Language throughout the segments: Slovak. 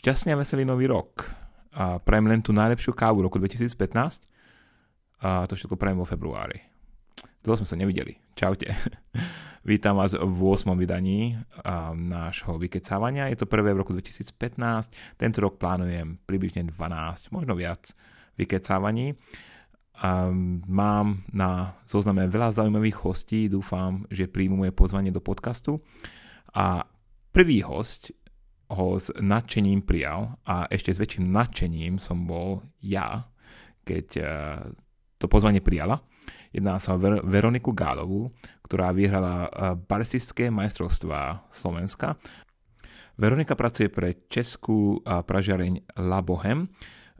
šťastný a veselý nový rok. A prajem len tú najlepšiu kávu roku 2015. A to všetko prajem vo februári. Dlho sme sa nevideli. Čaute. Vítam vás v 8. vydaní nášho vykecávania. Je to prvé v roku 2015. Tento rok plánujem približne 12, možno viac vykecávaní. Mám na zozname veľa zaujímavých hostí, dúfam, že príjmu moje pozvanie do podcastu. A prvý host ho s nadšením prijal a ešte s väčším nadšením som bol ja, keď e, to pozvanie prijala. Jedná sa o Ver- Veroniku Gálovú, ktorá vyhrala e, baristické majstrovstvá Slovenska. Veronika pracuje pre českú e, pražiareň La Bohem,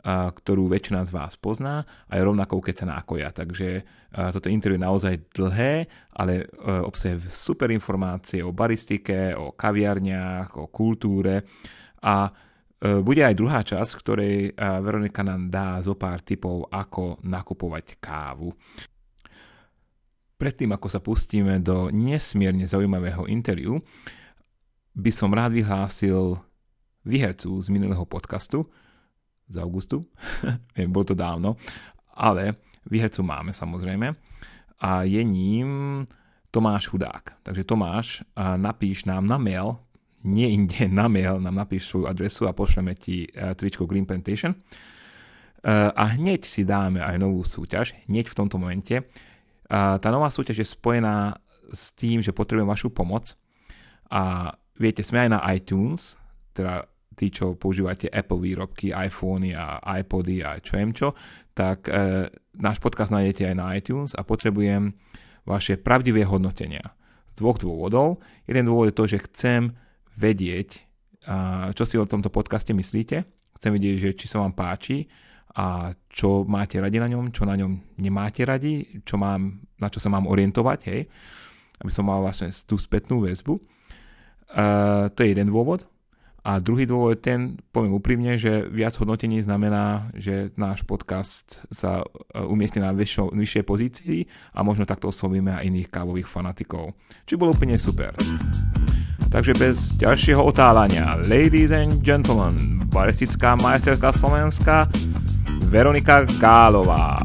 ktorú väčšina z vás pozná a je rovnako ukecená ako ja. Takže toto interview je naozaj dlhé, ale obsahuje super informácie o baristike, o kaviarniach, o kultúre a bude aj druhá časť, v ktorej Veronika nám dá zo pár tipov, ako nakupovať kávu. Predtým, ako sa pustíme do nesmierne zaujímavého interviu, by som rád vyhlásil výhercu z minulého podcastu z augustu. Bolo to dávno, ale výhercu máme samozrejme a je ním Tomáš Hudák. Takže Tomáš, napíš nám na mail, nie inde na mail, nám napíš svoju adresu a pošleme ti e, tričko Green Plantation. E, a hneď si dáme aj novú súťaž, hneď v tomto momente tá nová súťaž je spojená s tým, že potrebujem vašu pomoc a viete, sme aj na iTunes, teda tí, čo používate Apple výrobky, iPhony a iPody a čo viem čo, tak e, náš podcast nájdete aj na iTunes a potrebujem vaše pravdivé hodnotenia. Z dvoch dôvodov. Jeden dôvod je to, že chcem vedieť, a, čo si o tomto podcaste myslíte. Chcem vedieť, že či sa vám páči a čo máte radi na ňom, čo na ňom nemáte radi, čo mám, na čo sa mám orientovať, hej, aby som mal vlastne tú spätnú väzbu. Uh, to je jeden dôvod. A druhý dôvod je ten, poviem úprimne, že viac hodnotení znamená, že náš podcast sa umiestni na vyššo, vyššej pozícii a možno takto oslovíme aj iných kávových fanatikov. Či bolo úplne super. Takže bez ďalšieho otálania, ladies and gentlemen, baristická majsterská Slovenska, Veronika Gálová.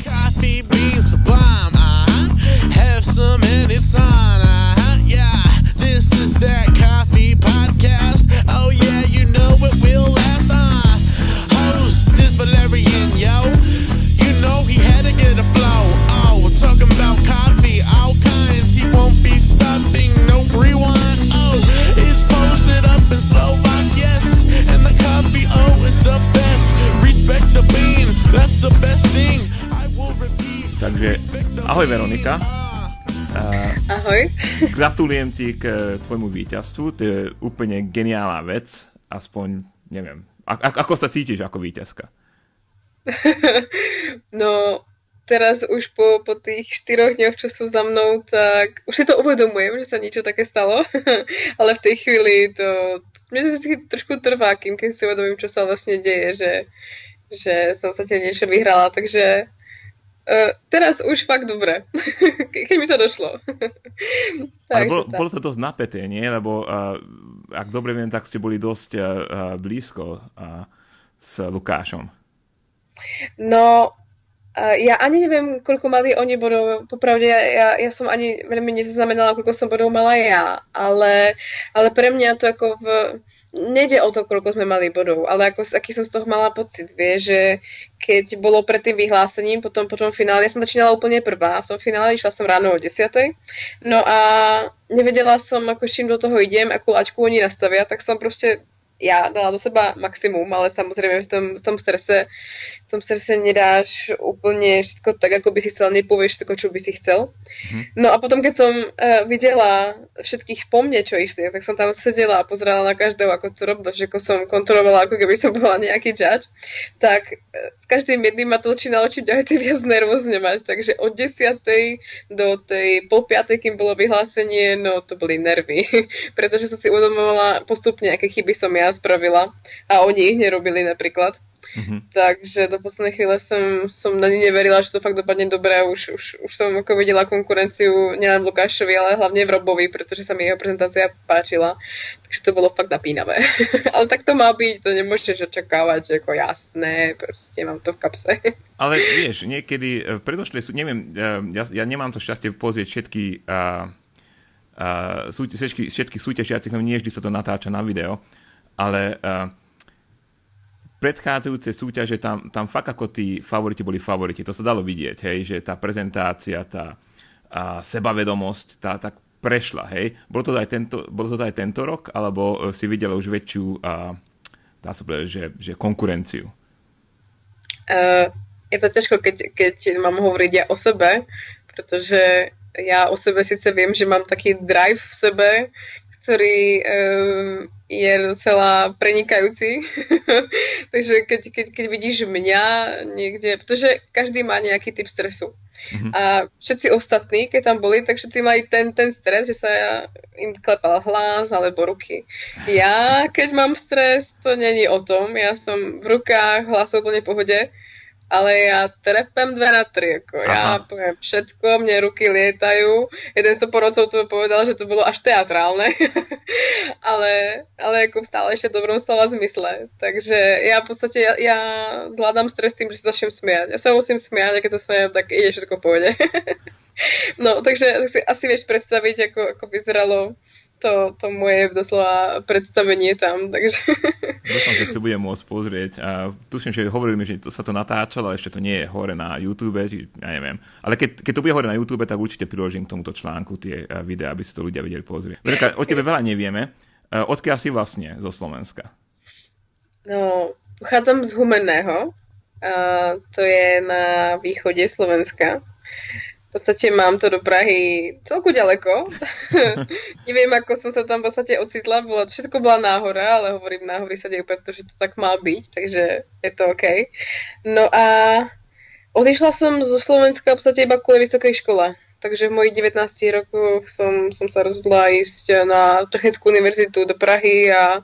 Coffee beans the bomb, uh-huh. Have some and it's on, uh-huh. Yeah, this is that coffee podcast. Oh yeah, you know it will last, uh. Host is Valerian, yo. You know he had to get a flow. Oh, we're talking about coffee, all kinds. He won't be stopping, no rewind. Oh, it's posted up in Slovak, yes. And the coffee, oh, is the best. Respect the bean, that's the best thing. I will repeat. Takže, ahoj Veronika. Uh, ahoj. gratulujem ti k uh, tvojmu víťazstvu, to je úplne geniálna vec, aspoň, neviem, a- ako sa cítiš ako víťazka? no, teraz už po, po tých štyroch dňoch, čo sú za mnou, tak už si to uvedomujem, že sa niečo také stalo, ale v tej chvíli to, mne to si trošku trvá, kým keď si uvedomím, čo sa vlastne deje, že, že som sa tie niečo vyhrala, takže uh, teraz už fakt dobre, keď mi to došlo. Ale bolo, bolo to dosť napäté, nie? Lebo uh, ak dobre viem, tak ste boli dosť uh, blízko uh, s Lukášom. No, uh, ja ani neviem, koľko mali oni bodov. Popravde, ja, ja, ja som ani veľmi nezaznamenala, koľko som bodov mala ja. Ale, ale pre mňa to ako v nejde o to, koľko sme mali bodov, ale ako, aký som z toho mala pocit, vie, že keď bolo pred tým vyhlásením, potom po tom finále, ja som začínala úplne prvá, v tom finále išla som ráno o 10. No a nevedela som, ako čím do toho idem, akú laťku oni nastavia, tak som proste ja dala do seba maximum, ale samozrejme v tom, v tom strese v tom strese nedáš úplne všetko tak, ako by si chcel, nepovieš všetko, čo by si chcel. Mm. No a potom, keď som uh, videla všetkých po mne, čo išli, tak som tam sedela a pozerala na každého, ako to robil, že ako som kontrolovala, ako keby som bola nejaký judge, tak uh, s každým jedným ma to začínalo čím ďalej tým viac nervózne mať. Takže od 10. do tej pol piatej, kým bolo vyhlásenie, no to boli nervy. Pretože som si uvedomovala postupne, aké chyby som ja spravila a oni ich nerobili napríklad. Mm-hmm. Takže do poslednej chvíle som, som na ne neverila, že to fakt dopadne dobre. Už, už, už som ako videla konkurenciu nielen Lukášovi, ale hlavne v Robovi, pretože sa mi jeho prezentácia páčila. Takže to bolo fakt napínavé. ale tak to má byť, to nemôžeš očakávať, ako jasné, proste mám to v kapse. ale vieš, niekedy v predošlej sú, neviem, ja, ja nemám to šťastie pozrieť všetky uh, uh, súť, všetky, všetkých súťažiacich, no nie vždy sa to natáča na video, ale uh, predchádzajúce súťaže tam, tam fakt ako tí favoriti boli favoriti. To sa dalo vidieť, hej, že tá prezentácia, tá a sebavedomosť, tá tak prešla, hej. Bolo to aj tento, bolo to aj tento rok, alebo e, si videla už väčšiu, a, dá sa povedať, že, že konkurenciu? Uh, je to ťažko, keď, keď mám hovoriť ja o sebe, pretože ja o sebe síce viem, že mám taký drive v sebe, ktorý um, je docela prenikajúci. Takže keď, keď, keď vidíš mňa niekde, pretože každý má nejaký typ stresu. Mm-hmm. A všetci ostatní, keď tam boli, tak všetci mali ten, ten stres, že sa im klepal hlas alebo ruky. Ja, keď mám stres, to není o tom. Ja som v rukách, hlas úplne pohode ale ja trepem dve na tri, ako Aha. ja poviem všetko, mne ruky lietajú. Jeden z toho porodcov to povedal, že to bolo až teatrálne, ale, ale ako stále ešte v dobrom slova zmysle. Takže ja v podstate, ja, ja zvládam stres tým, že sa začnem smiať. Ja sa musím smiať, a keď to smiem, tak ide všetko pôjde. no, takže si asi vieš predstaviť, ako, ako vyzeralo to, to moje doslova predstavenie tam, takže... Dúfam, že si budem môcť pozrieť. A tuším, že hovorili mi, že to, sa to natáčalo, ale ešte to nie je hore na YouTube, či, ja neviem. Ale keď, keď to bude hore na YouTube, tak určite priložím k tomuto článku tie eh, videá, aby si to ľudia vedeli pozrieť. Verka, o tebe veľa nevieme. Eh, odkiaľ si vlastne zo Slovenska? No, pochádzam z Humenného. Uh, to je na východe Slovenska podstate mám to do Prahy celku ďaleko. Neviem, ako som sa tam v podstate ocitla. Bolo, všetko bola náhora, ale hovorím, náhory sa dejú, pretože to tak má byť, takže je to OK. No a odišla som zo Slovenska v podstate iba kvôli vysokej škole. Takže v mojich 19 rokoch som, som sa rozhodla ísť na Technickú univerzitu do Prahy a,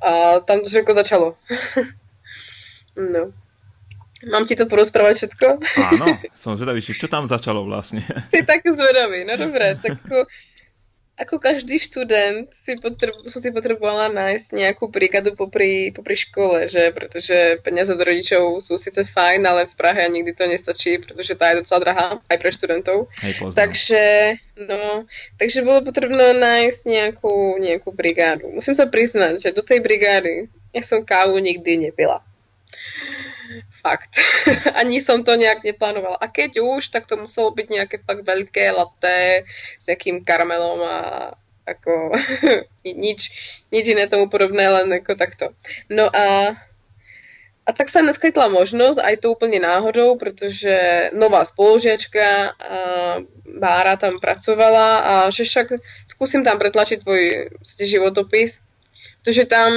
a tam to všetko začalo. no. Mám ti to porozprávať všetko? Áno, som zvedavý, čo tam začalo vlastne. Si tak zvedavý, no dobre, tak ako, ako každý študent si potreb, som si potrebovala nájsť nejakú príkladu popri, popri škole, že? Pretože peniaze od rodičov sú síce fajn, ale v Prahe nikdy to nestačí, pretože tá je docela drahá aj pre študentov. Hej, takže, no, takže bolo potrebné nájsť nejakú, nejakú brigádu. Musím sa priznať, že do tej brigády ja som kávu nikdy nepila. Fakt. Ani som to nejak neplánovala. A keď už, tak to muselo byť nejaké fakt veľké laté s nejakým karamelom a ako nič, nič iné tomu podobné, len ako takto. No a a tak sa naskytla možnosť, aj to úplne náhodou, pretože nová spolužiačka Bára tam pracovala a že však skúsim tam pretlačiť tvoj životopis, pretože tam,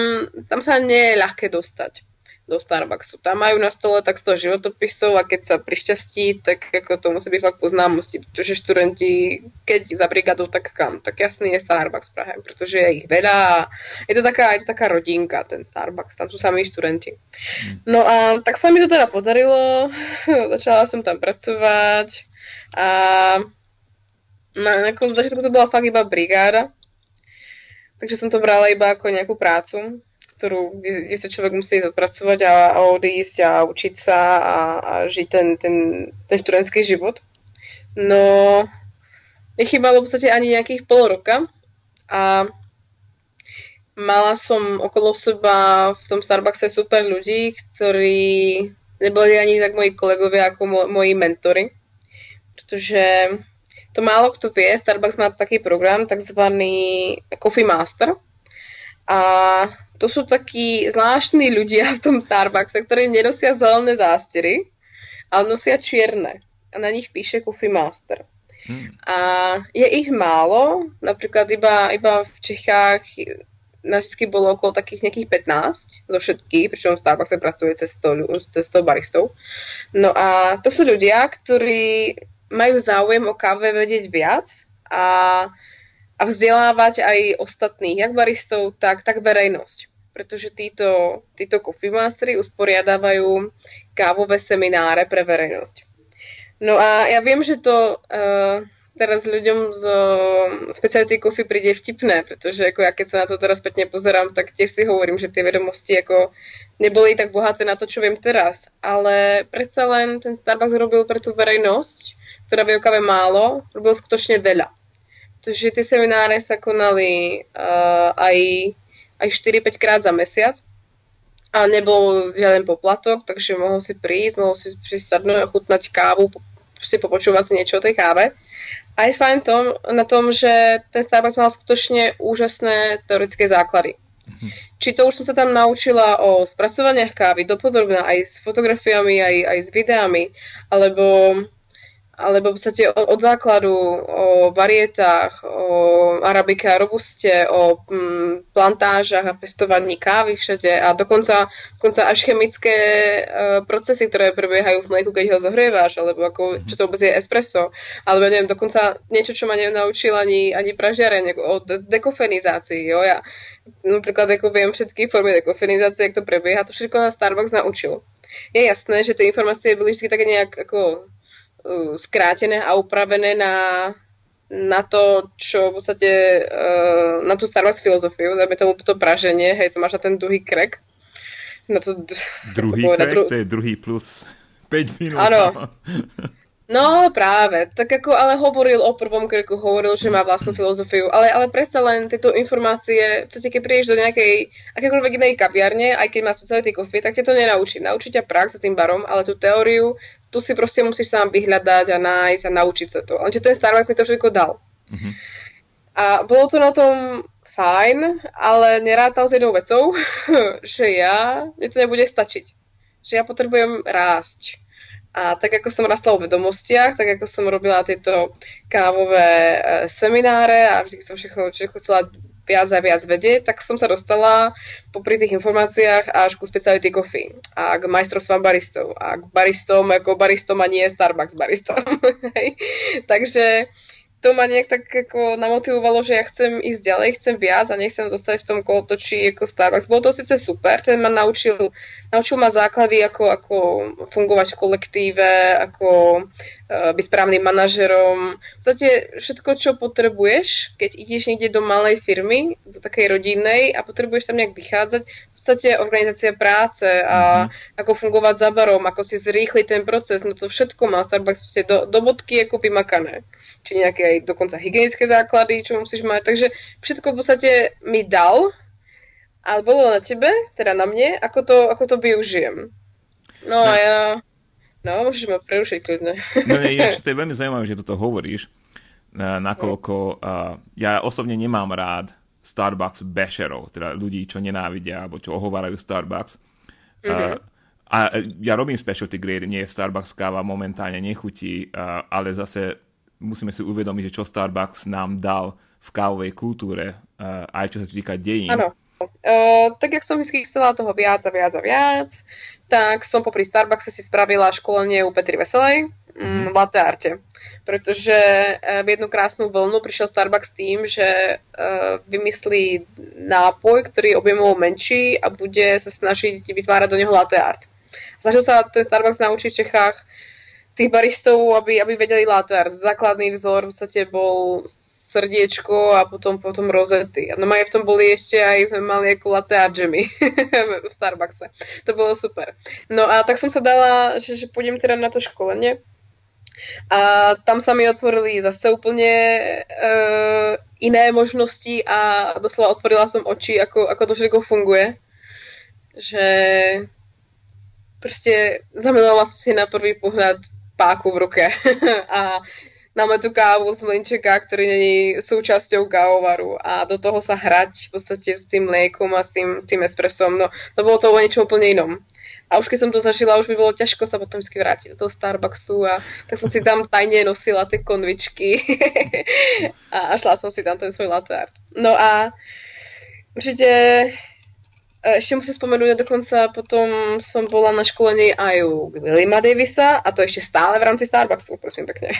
tam sa nie je ľahké dostať do Starbucksu. Tam majú na stole tak 100 životopisov a keď sa prišťastí, tak ako to musí byť fakt po známosti, pretože študenti, keď za brigádou, tak kam? Tak jasný je Starbucks v Prahe, pretože je ich veľa je to taká, je to taká rodinka, ten Starbucks, tam sú sami študenti. Hmm. No a tak sa mi to teda podarilo, začala som tam pracovať a na, ako začiatku to bola fakt iba brigáda, takže som to brala iba ako nejakú prácu ktorú, kde, kde sa človek musí odpracovať a, a odísť a učiť sa a, a žiť ten, ten, ten študentský život. No, nechybalo v podstate ani nejakých pol roka a mala som okolo seba v tom Starbuckse super ľudí, ktorí neboli ani tak moji kolegovia ako mo- moji mentory. Pretože to málo kto vie, Starbucks má taký program, takzvaný Coffee Master. A to sú takí zvláštni ľudia v tom Starbuckse, ktorí nenosia zelené zástery, ale nosia čierne. A na nich píše Coffee Master. Hmm. A je ich málo, napríklad iba, iba v Čechách na vždy bolo okolo takých nejakých 15 zo všetkých, pričom v Starbuckse pracuje cez 100, cez 100 baristov. No a to sú ľudia, ktorí majú záujem o káve vedieť viac a, a vzdelávať aj ostatných, jak baristov, tak, tak verejnosť pretože títo, títo coffee mastery usporiadávajú kávové semináre pre verejnosť. No a ja viem, že to uh, teraz ľuďom z speciality coffee príde vtipné, pretože ako ja keď sa na to teraz spätne pozerám, tak tiež si hovorím, že tie vedomosti ako neboli tak bohaté na to, čo viem teraz. Ale predsa len ten Starbucks robil pre tú verejnosť, ktorá vie o kave málo, robil skutočne veľa. Takže tie semináre sa konali uh, aj, aj 4-5 krát za mesiac a nebol žiaden poplatok, takže mohol si prísť, mohol si sadnúť a chutnať kávu, si popočúvať si niečo o tej káve aj fajn tom, na tom, že ten Starbucks mal skutočne úžasné teoretické základy. Mm-hmm. Či to už som sa tam naučila o spracovaniach kávy, dopodrobná aj s fotografiami, aj, aj s videami, alebo alebo v podstate od, od základu o varietách, o arabike a robuste, o mm, plantážach a pestovaní kávy všade a dokonca, dokonca až chemické uh, procesy, ktoré prebiehajú v mlieku, keď ho zohrievaš, alebo ako, mhm. čo to vôbec je espresso, alebo neviem, dokonca niečo, čo ma nenaučil ani, ani pražiareň, o de- dekofenizácii, jo, ja napríklad ako viem všetky formy dekofenizácie, jak to prebieha, to všetko na Starbucks naučil. Je jasné, že tie informácie byli vždy také nejak ako skrátené a upravené na, na to, čo v podstate uh, na tú Starbucks filozofiu, dajme tomu to praženie, hej, to máš na ten druhý krek. Na to, druhý to krek, dru... to je druhý plus 5 minút. Áno. No práve, tak ako ale hovoril o prvom kreku, hovoril, že má vlastnú filozofiu, ale, ale predsa len tieto informácie, co keď prídeš do nejakej akékoľvek inej kaviarne, aj keď má speciality coffee, tak ťa to nenaučí. Naučí ťa prax za tým barom, ale tú teóriu, tu si proste musíš sám vyhľadať a nájsť a naučiť sa to. Lenže ten Starbucks mi to všetko dal. Mm-hmm. A bolo to na tom fajn, ale nerátal s jednou vecou, že ja, mne to nebude stačiť. Že ja potrebujem rásť a tak ako som rastla v vedomostiach, tak ako som robila tieto kávové e, semináre a vždy som všetko, všetko chcela viac a viac vedieť, tak som sa dostala popri tých informáciách až ku speciality coffee a k majstrovstvám baristov a k baristom ako baristom a nie Starbucks baristom. Takže to ma nejak tak ako namotivovalo, že ja chcem ísť ďalej, chcem viac a nechcem zostať v tom kolotočí ako Starbucks. Bolo to síce super, ten ma naučil, naučil ma základy, ako, ako fungovať v kolektíve, ako byť správnym manažerom. V podstate všetko, čo potrebuješ, keď ideš niekde do malej firmy, do takej rodinnej a potrebuješ tam nejak vychádzať, v podstate organizácia práce a mm-hmm. ako fungovať za barom, ako si zrýchliť ten proces, no to všetko má Starbucks do, do bodky ako vymakané či nejaké aj dokonca hygienické základy, čo musíš mať. Takže všetko v podstate mi dal, ale bolo na tebe, teda na mne, ako to, ako to využijem. No a ja... No, môžeš ma prerušiť kľudne. No nie, je, to je veľmi zaujímavé, že toto hovoríš, nakoľko uh, ja osobne nemám rád Starbucks basherov, teda ľudí, čo nenávidia alebo čo ohovárajú Starbucks. Mm-hmm. Uh, a ja robím specialty grade, nie Starbucks káva momentálne nechutí, uh, ale zase musíme si uvedomiť, že čo Starbucks nám dal v kávovej kultúre, uh, aj čo sa týka dejín. Áno. Uh, tak jak som vždy chcela toho viac a viac a viac, tak som popri Starbuckse si spravila školenie u Petry Veselej mm, v latte arte. Pretože uh, v jednu krásnu vlnu prišiel Starbucks tým, že uh, vymyslí nápoj, ktorý je objemovo menší a bude sa snažiť vytvárať do neho latte art. Snažil sa ten Starbucks naučiť v Čechách tých baristov, aby, aby vedeli látár. Základný vzor v podstate bol srdiečko a potom, potom rozety. No aj v tom boli ešte aj, sme mali ako latte jammy v Starbuckse. To bolo super. No a tak som sa dala, že, že pôjdem teda na to školenie. A tam sa mi otvorili zase úplne uh, iné možnosti a doslova otvorila som oči, ako, ako to všetko funguje. Že proste zamilovala som si na prvý pohľad páku v ruke a máme tu kávu z mlinčeka, ktorý není súčasťou kávovaru a do toho sa hrať v podstate s tým mliekom a s tým, s tým espresom, no to bolo to o niečom úplne inom. A už keď som to zažila, už by bolo ťažko sa potom vždy vrátiť do toho Starbucksu a tak som si tam tajne nosila tie konvičky a, a šla som si tam ten svoj latte. No a určite ešte musím spomenúť, dokonca potom som bola na školení aj u Willima Davisa a to ešte stále v rámci Starbucksu, prosím pekne.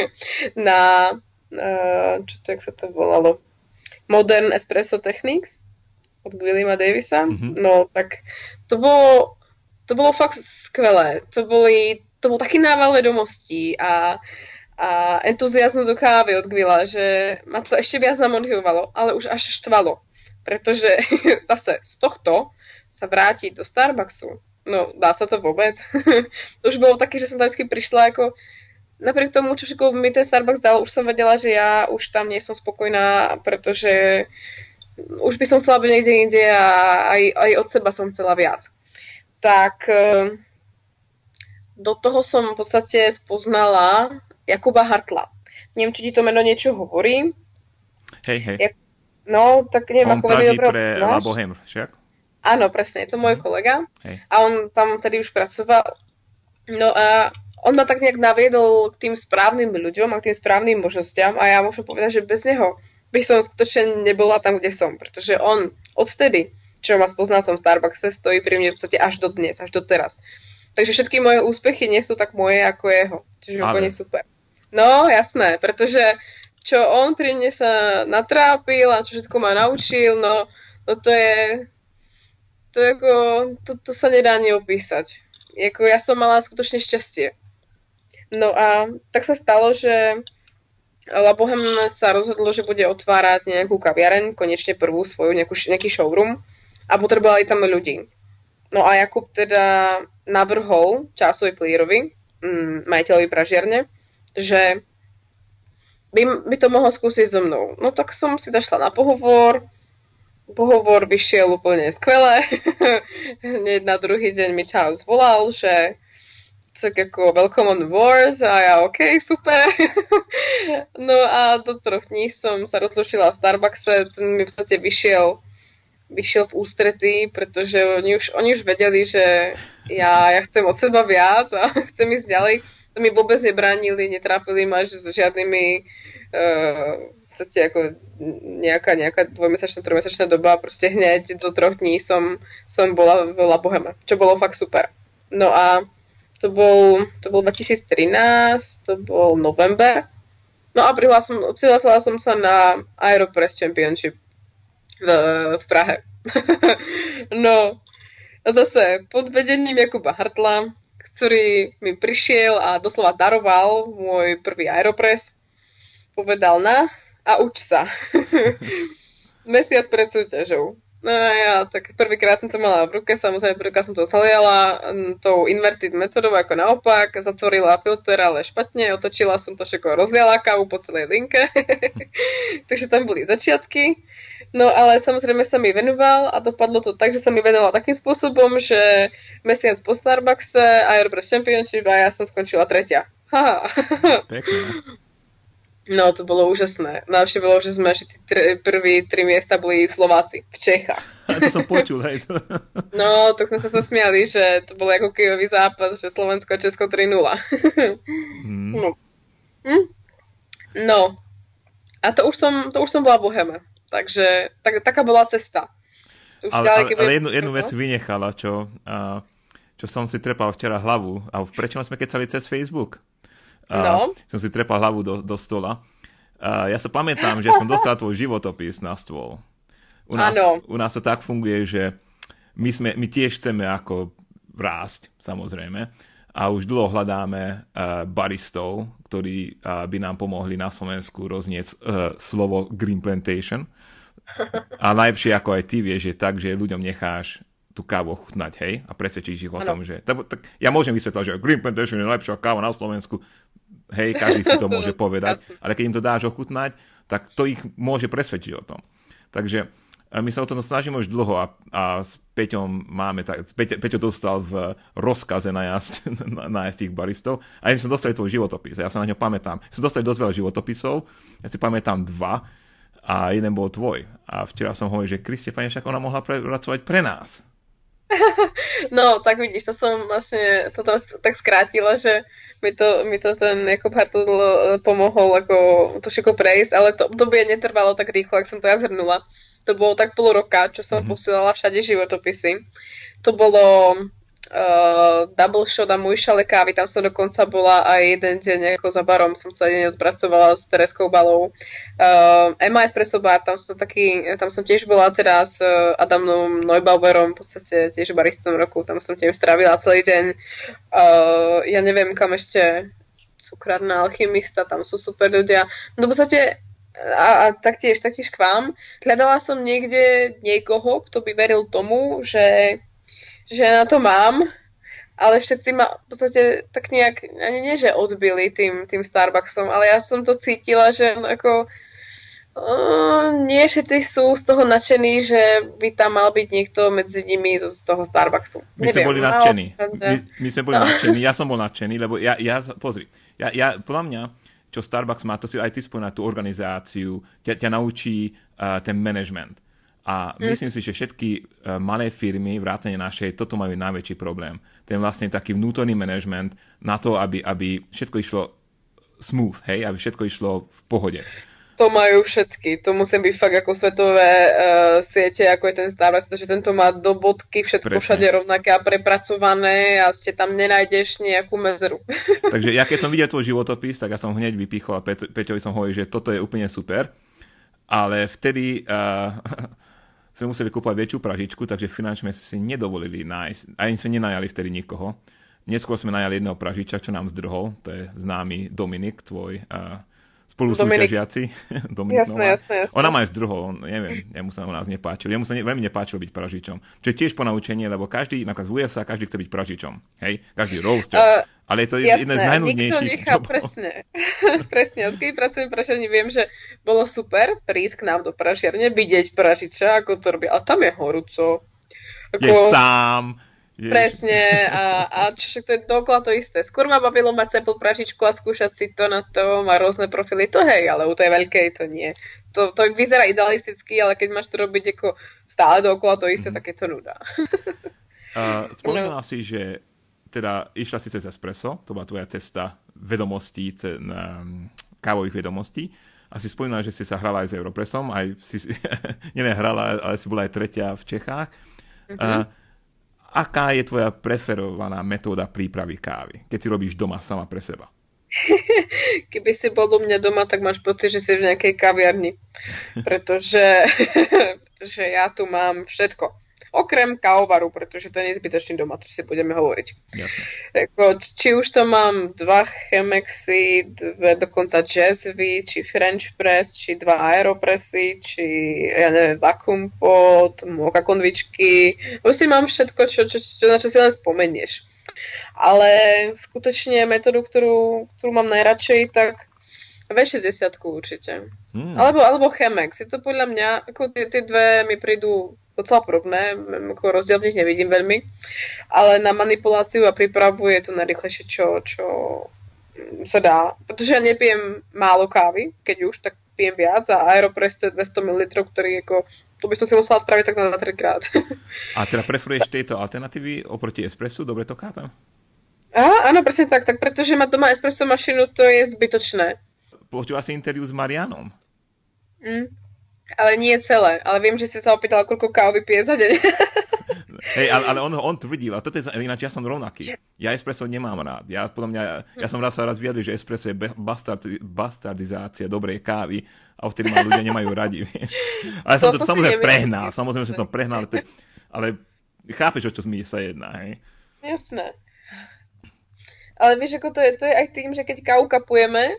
na, čo to, jak sa to volalo? Modern Espresso Techniques. od Williama Davisa. Mm-hmm. No, tak to bolo, to bolo fakt skvelé. To, boli, to bol taký nával vedomostí a, a entuziasmu do kávy od Gwilla, že ma to ešte viac namotivovalo, ale už až štvalo. Pretože zase z tohto sa vrátiť do Starbucksu, no dá sa to vôbec. to už bolo také, že som tam vždy prišla ako napriek tomu, čo všetko mi ten Starbucks dal, už som vedela, že ja už tam nie som spokojná, pretože už by som chcela byť niekde inde a aj, aj od seba som chcela viac. Tak eh, do toho som v podstate spoznala Jakuba Hartla. Neviem, či ti to meno niečo hovorí. Hej, hej. Jak... No, tak neviem, on ako veľmi dobre pre La Bohème, však? Áno, presne, je to môj mm. kolega. Hej. A on tam tedy už pracoval. No a on ma tak nejak naviedol k tým správnym ľuďom a k tým správnym možnostiam a ja môžem povedať, že bez neho by som skutočne nebola tam, kde som, pretože on odtedy, čo ma spoznal v tom Starbuckse, stojí pri mne v podstate až do dnes, až do teraz. Takže všetky moje úspechy nie sú tak moje ako jeho, čiže úplne super. No, jasné, pretože čo on pri mne sa natrápil a čo všetko ma naučil, no, no to je, to, je ako, to, to sa nedá ani opísať. Jako ja som mala skutočne šťastie. No a tak sa stalo, že La Boheme sa rozhodlo, že bude otvárať nejakú kaviareň, konečne prvú svoju, nejakú, nejaký showroom a potrebovali tam ľudí. No a Jakub teda navrhol Charlesovi Clearovi, mm, majiteľovi pražiarne, že by, by to mohol skúsiť so mnou. No tak som si zašla na pohovor, pohovor vyšiel úplne skvelé. Hneď na druhý deň mi Charles volal, že tak ako welcome on wars a ja ok, super. no a do troch dní som sa rozlučila v Starbuckse, ten mi v podstate vyšiel vyšiel v ústretí, pretože oni už, oni už vedeli, že ja, ja chcem od seba viac a chcem ísť ďalej. Mi vôbec nebránili, netrápili ma s žiadnymi uh, v ako nejaká, nejaká dvojmesačná, trojmesačná doba, proste hneď do troch dní som, som bola v La Boheme, čo bolo fakt super. No a to bol, to bol 2013, to bol november. No a prihlásila som, som sa na Aeropress Championship v, v Prahe. no a zase pod vedením Jakuba Hartla, ktorý mi prišiel a doslova daroval môj prvý Aeropress, povedal na a uč sa. Mesiac pred súťažou. No ja, tak prvýkrát som to mala v ruke, samozrejme prvýkrát som to zhliala tou inverted metodou ako naopak, zatvorila filter, ale špatne, otočila som to všetko, rozliala kávu po celej linke, takže tam boli začiatky. No ale samozrejme sa mi venoval a dopadlo to tak, že sa mi venoval takým spôsobom, že mesiac po Starbuckse, Aeropress Championship a ja som skončila tretia. Pekne. No, to bolo úžasné. Najlepšie bolo, že sme všetci tri, prví tri miesta boli Slováci v Čechách. A to som počul, hej. To... No, tak sme sa smiali, že to bol ako kijový zápas, že Slovensko a Česko 3-0. Mm. No. Hm? no. A to už som, to už som bola Boheme. Takže tak, taká bola cesta. Už ale, ďalej, ale, ale jednu, jednu vec vynechala, čo, uh, čo som si trepal včera hlavu. A prečo sme kecali cez Facebook? No. Som si trepal hlavu do, do stola. A ja sa pamätám, že som dostal tvoj životopis na stôl. U nás, u nás to tak funguje, že my, sme, my tiež chceme ako rásť, samozrejme. A už dlho hľadáme uh, baristov, ktorí uh, by nám pomohli na Slovensku roznieť uh, slovo Green Plantation. A najlepšie, ako aj ty vieš, je tak, že ľuďom necháš tú kávu ochutnať, hej, a presvedčíš ich o ano. tom, že... Tak, tak, ja môžem vysvetľať, že Green Plantation je najlepšia káva na Slovensku, Hej, každý si to môže povedať, ale keď im to dáš ochutnať, tak to ich môže presvedčiť o tom. Takže my sa o tom snažíme už dlho a, a s Peťom máme, tak, Peťo, Peťo dostal v rozkaze nájsť, nájsť tých baristov a ja som dostal tvoj životopis, ja sa na ňo pamätám. Som dostal dosť veľa životopisov, ja si pamätám dva a jeden bol tvoj. A včera som hovoril, že Kriste, fajne, však ona mohla pracovať pre nás. No, tak vidíš, to som vlastne toto tak skrátila, že mi to, mi to ten Jakob Hartl eh, pomohol ako to všetko prejsť, ale to obdobie netrvalo tak rýchlo, ak som to ja zhrnula. To bolo tak pol roka, čo som mm-hmm. posielala všade životopisy. To bolo uh, double shot a môj šale kávy, tam som dokonca bola aj jeden deň ako za barom, som celý deň odpracovala s Tereskou Balou. Uh, Emma Espresso Bar, tam som, taký, tam som tiež bola teraz s Adamom Neubauerom, v podstate tiež baristom roku, tam som tiež strávila celý deň. Uh, ja neviem, kam ešte cukrárna alchymista, tam sú super ľudia. No v podstate a, a taktiež, taktiež k vám. Hľadala som niekde niekoho, kto by veril tomu, že že na to mám, ale všetci ma v podstate tak nejak, ani nie, že odbili tým, tým Starbucksom, ale ja som to cítila, že ako uh, nie všetci sú z toho nadšení, že by tam mal byť niekto medzi nimi z, toho Starbucksu. My Neviem, sme boli nadšení. My, my sme boli no. nadšení, ja som bol nadšený, lebo ja, ja pozri, ja, ja, podľa mňa, čo Starbucks má, to si aj ty spomínal, tú organizáciu, ťa, ťa naučí uh, ten management a mm. myslím si, že všetky e, malé firmy, vrátane našej, toto majú najväčší problém. Ten vlastne taký vnútorný management na to, aby, aby všetko išlo smooth, hej, aby všetko išlo v pohode. To majú všetky. To musí byť fakt ako svetové uh, siete, ako je ten Starbucks, pretože tento má do bodky všetko Presne. všade rovnaké a prepracované a ste tam nenájdeš nejakú medzeru. Takže ja keď som videl tvoj životopis, tak ja som hneď vypichol a Peťovi som hovoril, že toto je úplne super. Ale vtedy uh, sme museli kúpať väčšiu pražičku, takže finančne sme si nedovolili nájsť, ani sme nenajali vtedy nikoho. Neskôr sme najali jedného pražiča, čo nám zdrhol, to je známy Dominik, tvoj uh, spolusúťažiaci. Dominik jasné, jasné, jasné. Ona ma aj zdrhol, neviem, jemu sa u nás nepáčil. Jemu sa ne, veľmi nepáčilo byť pražičom. Čo je tiež ponaučenie, lebo každý, napríklad v USA, každý chce byť pražičom. Hej? Každý roaster. Uh, ale je to jasné, jedné z najnudnejších nikto nechá, presne. presne, odkedy pracujem v pražiarni, viem, že bolo super prísť k nám do pražiarne, vidieť pražiča, ako to robí. A tam je horúco. Ako... Je sám Jež. Presne, a, a čo to je dokola to isté. Skôr ma bavilo mať cepl pražičku a skúšať si to na to, má rôzne profily, to hej, ale u tej veľkej to nie. To, to vyzerá idealisticky, ale keď máš to robiť ako stále dokola to isté, mm. tak je to nuda. uh, spomínala no. si, že teda išla si cez espresso, to bola tvoja cesta vedomostí, ce, um, kávových vedomostí. A si spomínala, že si sa hrala aj s Europressom, aj si, neviem, hrala, ale si bola aj tretia v Čechách. Mm-hmm. Uh, aká je tvoja preferovaná metóda prípravy kávy, keď si robíš doma sama pre seba? Keby si bol u mňa doma, tak máš pocit, že si v nejakej kaviarni. Pretože, pretože ja tu mám všetko Okrem kávovaru, pretože to je nezbytočný doma, to si budeme hovoriť. Jasne. Tako, či už to mám dva Chemexy, dve dokonca Jazzvy, či French Press, či dva Aeropressy, či ja neviem, Vacuum Pod, moka konvičky. Proste mám všetko, čo, čo, čo, na čo si len spomenieš. Ale skutočne metódu, ktorú, ktorú mám najradšej, tak V60 určite. Hmm. Alebo, alebo Chemex. Je to podľa mňa, ako tie, tie dve mi prídu docela podobné, ako rozdiel v nich nevidím veľmi, ale na manipuláciu a prípravu je to najrychlejšie, čo, čo sa dá. Pretože ja nepijem málo kávy, keď už, tak pijem viac a Aeropress to je 200 ml, ktorý ako to by som si musela spraviť tak na 3 krát. A teda preferuješ tieto alternatívy oproti espressu? Dobre to kápem? Á, áno, presne tak. Tak pretože mať doma espresso mašinu, to je zbytočné. Počúva si interviu s Marianom? Mm. Ale nie celé. Ale viem, že si sa opýtala, koľko kávy pije za deň. Hej, ale, ale on, on tvrdil, a toto je ináč ja som rovnaký. Ja espresso nemám rád. Ja, podľa mňa, ja som raz sa raz vyjadril, že espresso je bastard, bastardizácia dobrej kávy a vtedy ma ľudia nemajú radi. Ale som to, to samozrejme prehnal. Samozrejme, som to prehnal, ale, ale chápeš, o čo mi sa jedná. Hej? Jasné. Ale vieš, ako to je, to je aj tým, že keď kávu kapujeme,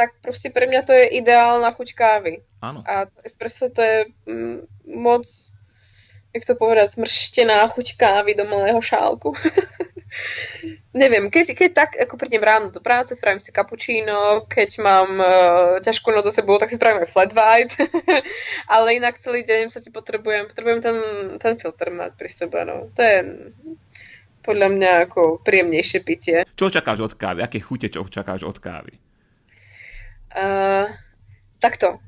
tak proste pre mňa to je ideálna chuť kávy. Áno. A to espresso to je mm, moc, jak to povedať, smrštená chuť kávy do malého šálku. Neviem, keď, keď tak, ako prídem ráno do práce, spravím si cappuccino, keď mám uh, ťažkú noc za sebou, tak si spravím aj flat white, ale inak celý deň sa ti potrebujem, potrebujem ten, ten filter mať pri sebe, no. To je podľa mňa ako príjemnejšie pitie. Čo čakáš od kávy? Aké chute čo čakáš od kávy? Uh, takto.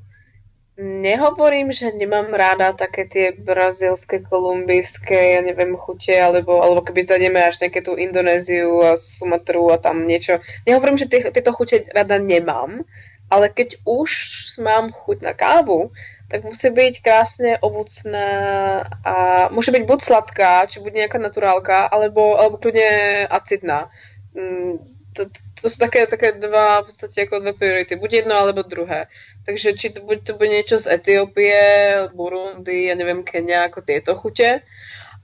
Nehovorím, že nemám ráda také tie brazilské, kolumbijské, ja neviem, chute, alebo, alebo keby zajdeme až nejaké tú Indonéziu a Sumatru a tam niečo. Nehovorím, že tie, tieto chute rada nemám, ale keď už mám chuť na kávu, tak musí byť krásne ovocná a môže byť buď sladká, či buď nejaká naturálka, alebo, alebo kľudne acidná. To, to, to sú také, také dva, v podstate ako dve priority. Buď jedno, alebo druhé. Takže či to, buď to bude niečo z Etiópie, Burundi, ja neviem, Kenia, ako tieto chute,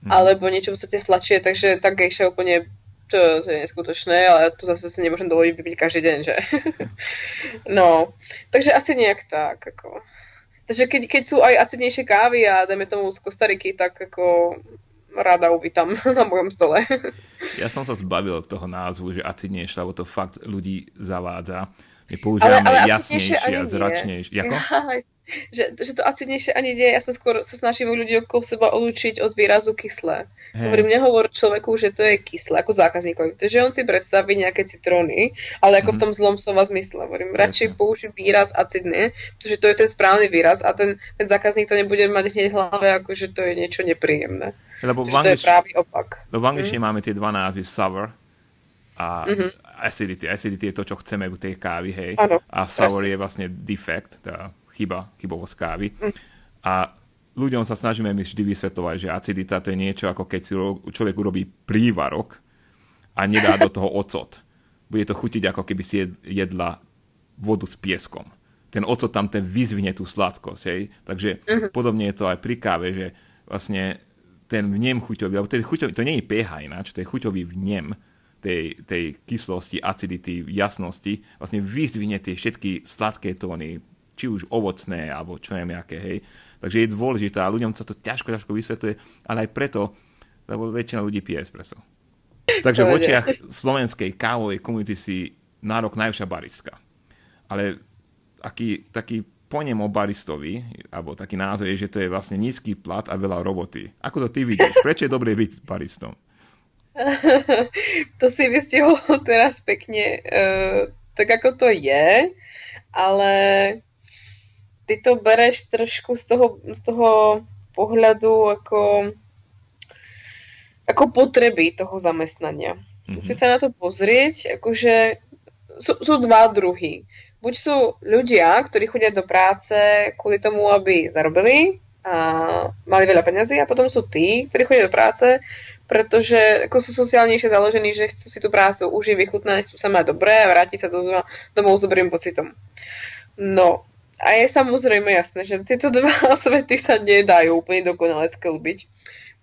mm. alebo niečo v podstate sladšie, takže tak gejša úplne to, to je neskutočné, ale to zase si nemôžem dovoliť vypiť každý deň, že? no, takže asi nejak tak, ako... Takže keď, keď sú aj acidnejšie kávy a dajme tomu z Kostariky, tak ako rada uvítam na mojom stole. ja som sa zbavil toho názvu, že acidnejšie, lebo to fakt ľudí zavádza. My používame ale, ale jasnejšie a zračnejšie. Jako? že, že to acidnejšie ani nie. Ja sa skôr sa snažím ľudí okolo seba odlučiť od výrazu kyslé. Hey. Hovorím, nehovor človeku, že to je kyslé, ako zákazníkovi. Takže on si predstaví nejaké citróny, ale ako mm. v mhm. tom zlom slova zmysle. Hovorím, radšej použiť výraz acidné, pretože to je ten správny výraz a ten, ten zákazník to nebude mať hneď v hlave, ako že to je niečo nepríjemné. Lebo v anglič... to je právý opak. Lebo v angličtine mm. máme tie dva názvy, sour a mm-hmm. acidity. Acidity je to, čo chceme u tej kávy, hej. Ano, a sour yes. je vlastne defekt, tá chyba, chybovosť kávy. Mm. A ľuďom sa snažíme my vždy vysvetľovať, že acidita to je niečo, ako keď si človek urobí prívarok a nedá do toho ocot. Bude to chutiť, ako keby si jedla vodu s pieskom. Ten ocot tam ten vyzvine tú sladkosť. Hej? Takže uh-huh. podobne je to aj pri káve, že vlastne ten vnem chuťový, alebo ten chuťový, to nie je pH ináč, to je chuťový vnem tej, tej kyslosti, acidity, jasnosti, vlastne vyzvine tie všetky sladké tóny, či už ovocné, alebo čo neviem aké, hej. Takže je dôležité a ľuďom sa to ťažko, ťažko vysvetľuje, ale aj preto, lebo väčšina ľudí pije espresso. Takže v očiach slovenskej kávovej komunity si nárok najvyššia baristka. Ale aký, taký ponem o baristovi, alebo taký názor je, že to je vlastne nízky plat a veľa roboty. Ako to ty vidíš? Prečo je dobré byť baristom? to si vystihol teraz pekne, uh, tak ako to je, ale ty to bereš trošku z toho, z toho pohľadu ako, ako potreby toho zamestnania. Mm-hmm. Musíš sa na to pozrieť, akože sú, sú dva druhy. Buď sú ľudia, ktorí chodia do práce kvôli tomu, aby zarobili a mali veľa peniazy a potom sú tí, ktorí chodia do práce, pretože ako sú sociálnejšie založení, že chcú si tú prácu užiť, vychutnať, chcú sa mať dobré a vrátiť sa do, domov s dobrým pocitom. No, a je samozrejme jasné, že tieto dva svety sa nedajú úplne dokonale sklbiť,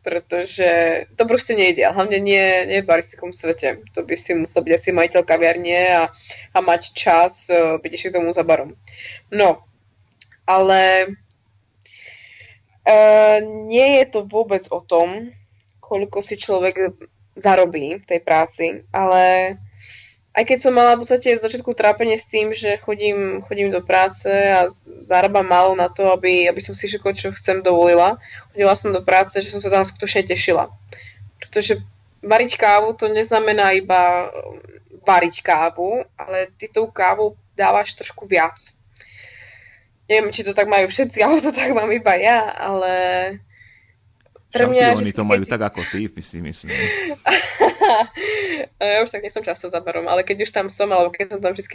pretože to proste nejde. A hlavne nie, nie v baristickom svete. To by si musel byť asi majiteľ kaviarne a, a mať čas uh, byť ešte tomu za barom. No, ale uh, nie je to vôbec o tom, koľko si človek zarobí v tej práci, ale aj keď som mala v podstate z začiatku trápenie s tým, že chodím, chodím do práce a zarábam málo na to, aby, aby som si všetko, čo chcem, dovolila. Chodila som do práce, že som sa tam skutočne tešila. Pretože variť kávu to neznamená iba variť kávu, ale ty tou kávu dávaš trošku viac. Neviem, či to tak majú všetci, alebo to tak mám iba ja, ale pre mňa, Šampióny to majú keď... tak ako ty, si myslím. ja už tak nie som často za barom, ale keď už tam som, alebo keď som tam vždy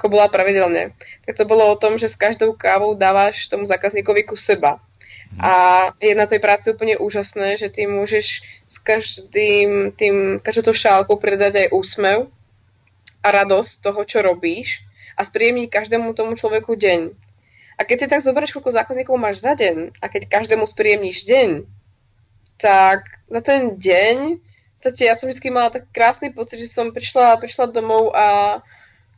ako bola pravidelne, tak to bolo o tom, že s každou kávou dávaš tomu zákazníkovi ku seba. Hmm. A je na tej práci úplne úžasné, že ty môžeš s každým tým, každou šálkou predať aj úsmev a radosť toho, čo robíš a spríjemniť každému tomu človeku deň. A keď si tak zoberieš, koľko zákazníkov máš za deň a keď každému spríjemníš deň, tak za ten deň podstate ja som vždy mala tak krásny pocit, že som prišla, prišla domov a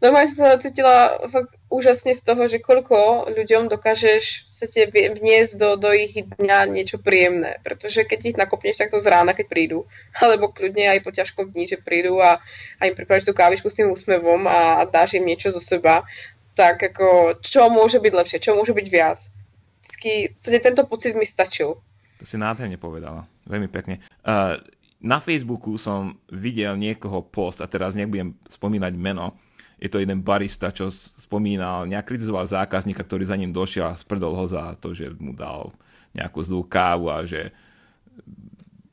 normálne som sa cítila fakt úžasne z toho, že koľko ľuďom dokážeš sa vniesť do, do ich dňa niečo príjemné. Pretože keď ich nakopneš takto z rána, keď prídu, alebo kľudne aj po ťažkom dni, že prídu a, a im pripravíš tú kávičku s tým úsmevom a, a dáš im niečo zo seba, tak ako čo môže byť lepšie, čo môže byť viac. Vždycky, tento pocit mi stačil. To si nádherne povedala. Veľmi pekne. Uh, na Facebooku som videl niekoho post, a teraz nebudem spomínať meno, je to jeden barista, čo spomínal, nejak kritizoval zákazníka, ktorý za ním došiel a sprdol ho za to, že mu dal nejakú zlú kávu a že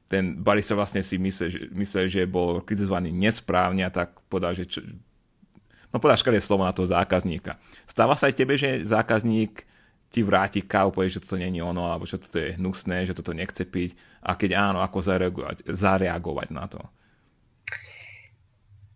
ten barista vlastne si myslel, že, myslel, že bol kritizovaný nesprávne a tak podal, že čo, no podal škaredé slovo na toho zákazníka. Stáva sa aj tebe, že zákazník ti vráti kávu, povie, že toto není ono, alebo že toto je hnusné, že toto nechce piť a keď áno, ako zareagovať, zareagovať na to?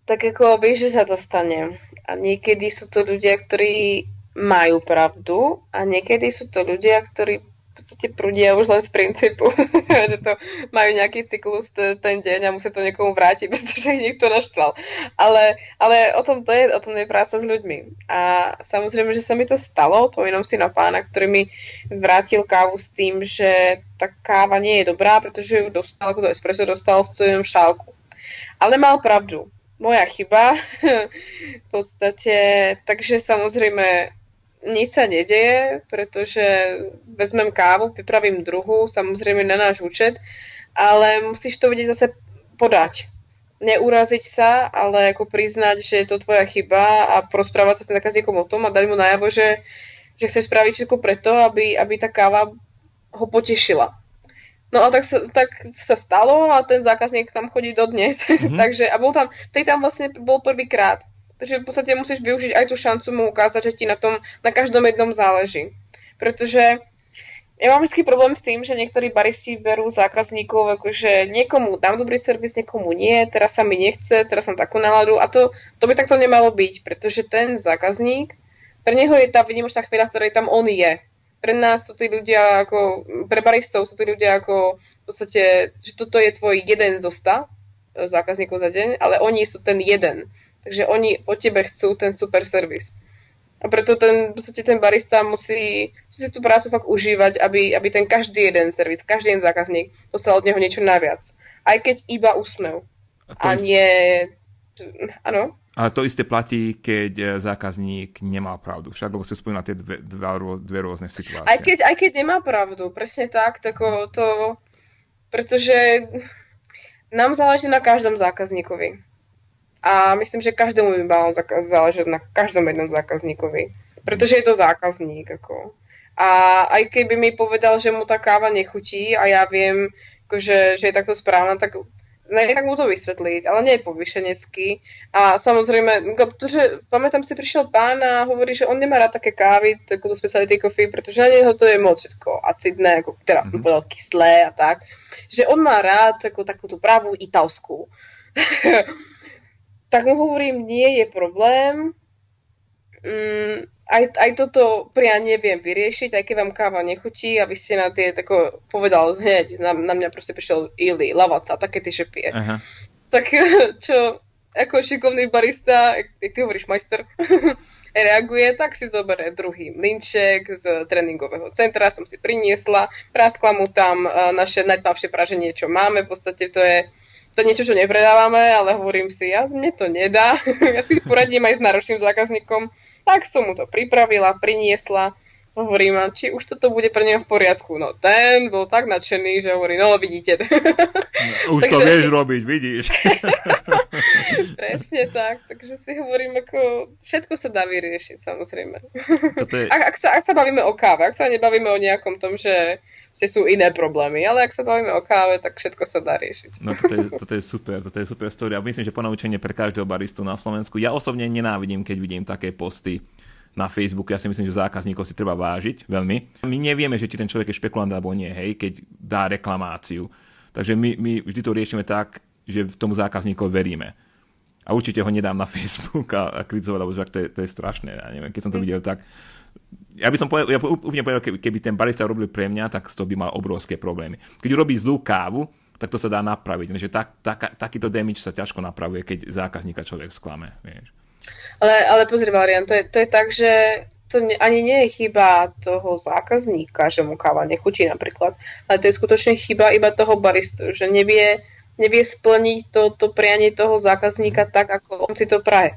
Tak ako že sa to stane. A niekedy sú to ľudia, ktorí majú pravdu a niekedy sú to ľudia, ktorí podstate prúdia už len z princípu, že to majú nejaký cyklus ten deň a musia to niekomu vrátiť, pretože ich niekto naštval. Ale, ale o tom to je, o tom je práca s ľuďmi. A samozrejme, že sa mi to stalo, pomínam si na pána, ktorý mi vrátil kávu s tým, že tá káva nie je dobrá, pretože ju dostal, ako to espresso dostal v studenom šálku. Ale mal pravdu. Moja chyba. v podstate, takže samozrejme nič sa nedeje, pretože vezmem kávu, pripravím druhú, samozrejme na náš účet, ale musíš to vedieť zase podať. Neuraziť sa, ale ako priznať, že je to tvoja chyba a prosprávať sa s zákazníkom o tom a dať mu najavo, že, že chceš spraviť všetko preto, aby, aby tá káva ho potešila. No a tak sa, tak sa stalo a ten zákazník tam chodí dodnes. Mm-hmm. Takže a bol tam, tej tam vlastne bol prvýkrát. Takže v podstate musíš využiť aj tú šancu mu ukázať, že ti na tom, na každom jednom záleží. Pretože ja mám vždy problém s tým, že niektorí baristi berú zákazníkov, akože niekomu dám dobrý servis, niekomu nie, teraz sa mi nechce, teraz mám takú náladu a to, to by takto nemalo byť, pretože ten zákazník, pre neho je tá vynimočná chvíľa, v ktorej tam on je. Pre nás sú tí ľudia ako, pre baristov sú tí ľudia ako v podstate, že toto je tvoj jeden zo sta zákazníkov za deň, ale oni sú ten jeden. Takže oni od tebe chcú ten super servis. A preto ten, v podstate ten barista musí, musí tú prácu fakt užívať, aby, aby ten každý jeden servis, každý jeden zákazník dostal od neho niečo naviac. Aj keď iba úsmev. A, a nie... Áno? A to isté platí, keď e, zákazník nemá pravdu. Však, lebo si spomínal tie dve, dve, dve rôzne situácie. Aj keď, aj keď nemá pravdu, presne tak, tak to... Pretože nám záleží na každom zákazníkovi. A myslím, že každému by malo záležať na každom jednom zákazníkovi. Pretože je to zákazník. Ako. A aj keby mi povedal, že mu tá káva nechutí a ja viem, akože, že je takto správna, tak tak mu to vysvetliť, ale nie je povyšenecký. A samozrejme, pretože pamätám si, prišiel pán a hovorí, že on nemá rád také kávy, takúto speciality coffee, pretože na neho to je moc všetko acidné, ako, teda mm-hmm. povedal kyslé a tak. Že on má rád takú, takú tú pravú italskú. tak mu hovorím, nie je problém. Mm, aj, aj toto prianie viem vyriešiť, aj keď vám káva nechutí a vy ste na tie, tako povedal hneď, na, na mňa proste prišiel Ili, lavaca, také ty, že pije. Aha. Tak čo, ako šikovný barista, jak ty hovoríš majster, reaguje, tak si zoberie druhý mlinček z tréningového centra, som si priniesla, praskla mu tam eh, naše najtmavšie praženie, čo máme, v podstate to je to je niečo, čo nepredávame, ale hovorím si, ja mne to nedá, ja si poradím aj s náročným zákazníkom, tak som mu to pripravila, priniesla, hovorím, či už toto bude pre neho v poriadku. No ten bol tak nadšený, že hovorí, no vidíte. No, už takže... to vieš robiť, vidíš. Presne tak, takže si hovorím, ako všetko sa dá vyriešiť, samozrejme. je... ak, ak, sa, ak sa bavíme o káve, ak sa nebavíme o nejakom tom, že že sú iné problémy. Ale ak sa bavíme o káve, tak všetko sa dá riešiť. No toto je, toto je super, toto je super story. A myslím, že ponaučenie pre každého baristu na Slovensku. Ja osobne nenávidím, keď vidím také posty na Facebooku. Ja si myslím, že zákazníkov si treba vážiť veľmi. My nevieme, že či ten človek je špekulant alebo nie, hej, keď dá reklamáciu. Takže my, my vždy to riešime tak, že v tomu zákazníkovi veríme. A určite ho nedám na Facebook a, a kritizovať, lebo to je, to je strašné. Ja neviem, keď som to hm. videl tak, ja by som povedal, ja úplne povedal, keby, keby ten barista robil pre mňa, tak to by mal obrovské problémy. Keď urobí zlú kávu, tak to sa dá napraviť. Takže tak, tak, takýto damage sa ťažko napravuje, keď zákazníka človek sklame. Vieš. Ale, ale pozri, Varian, to je, to je tak, že to ne, ani nie je chyba toho zákazníka, že mu káva nechutí napríklad, ale to je skutočne chyba iba toho baristu, že nevie, nevie splniť to, to prianie toho zákazníka tak, ako on si to praje.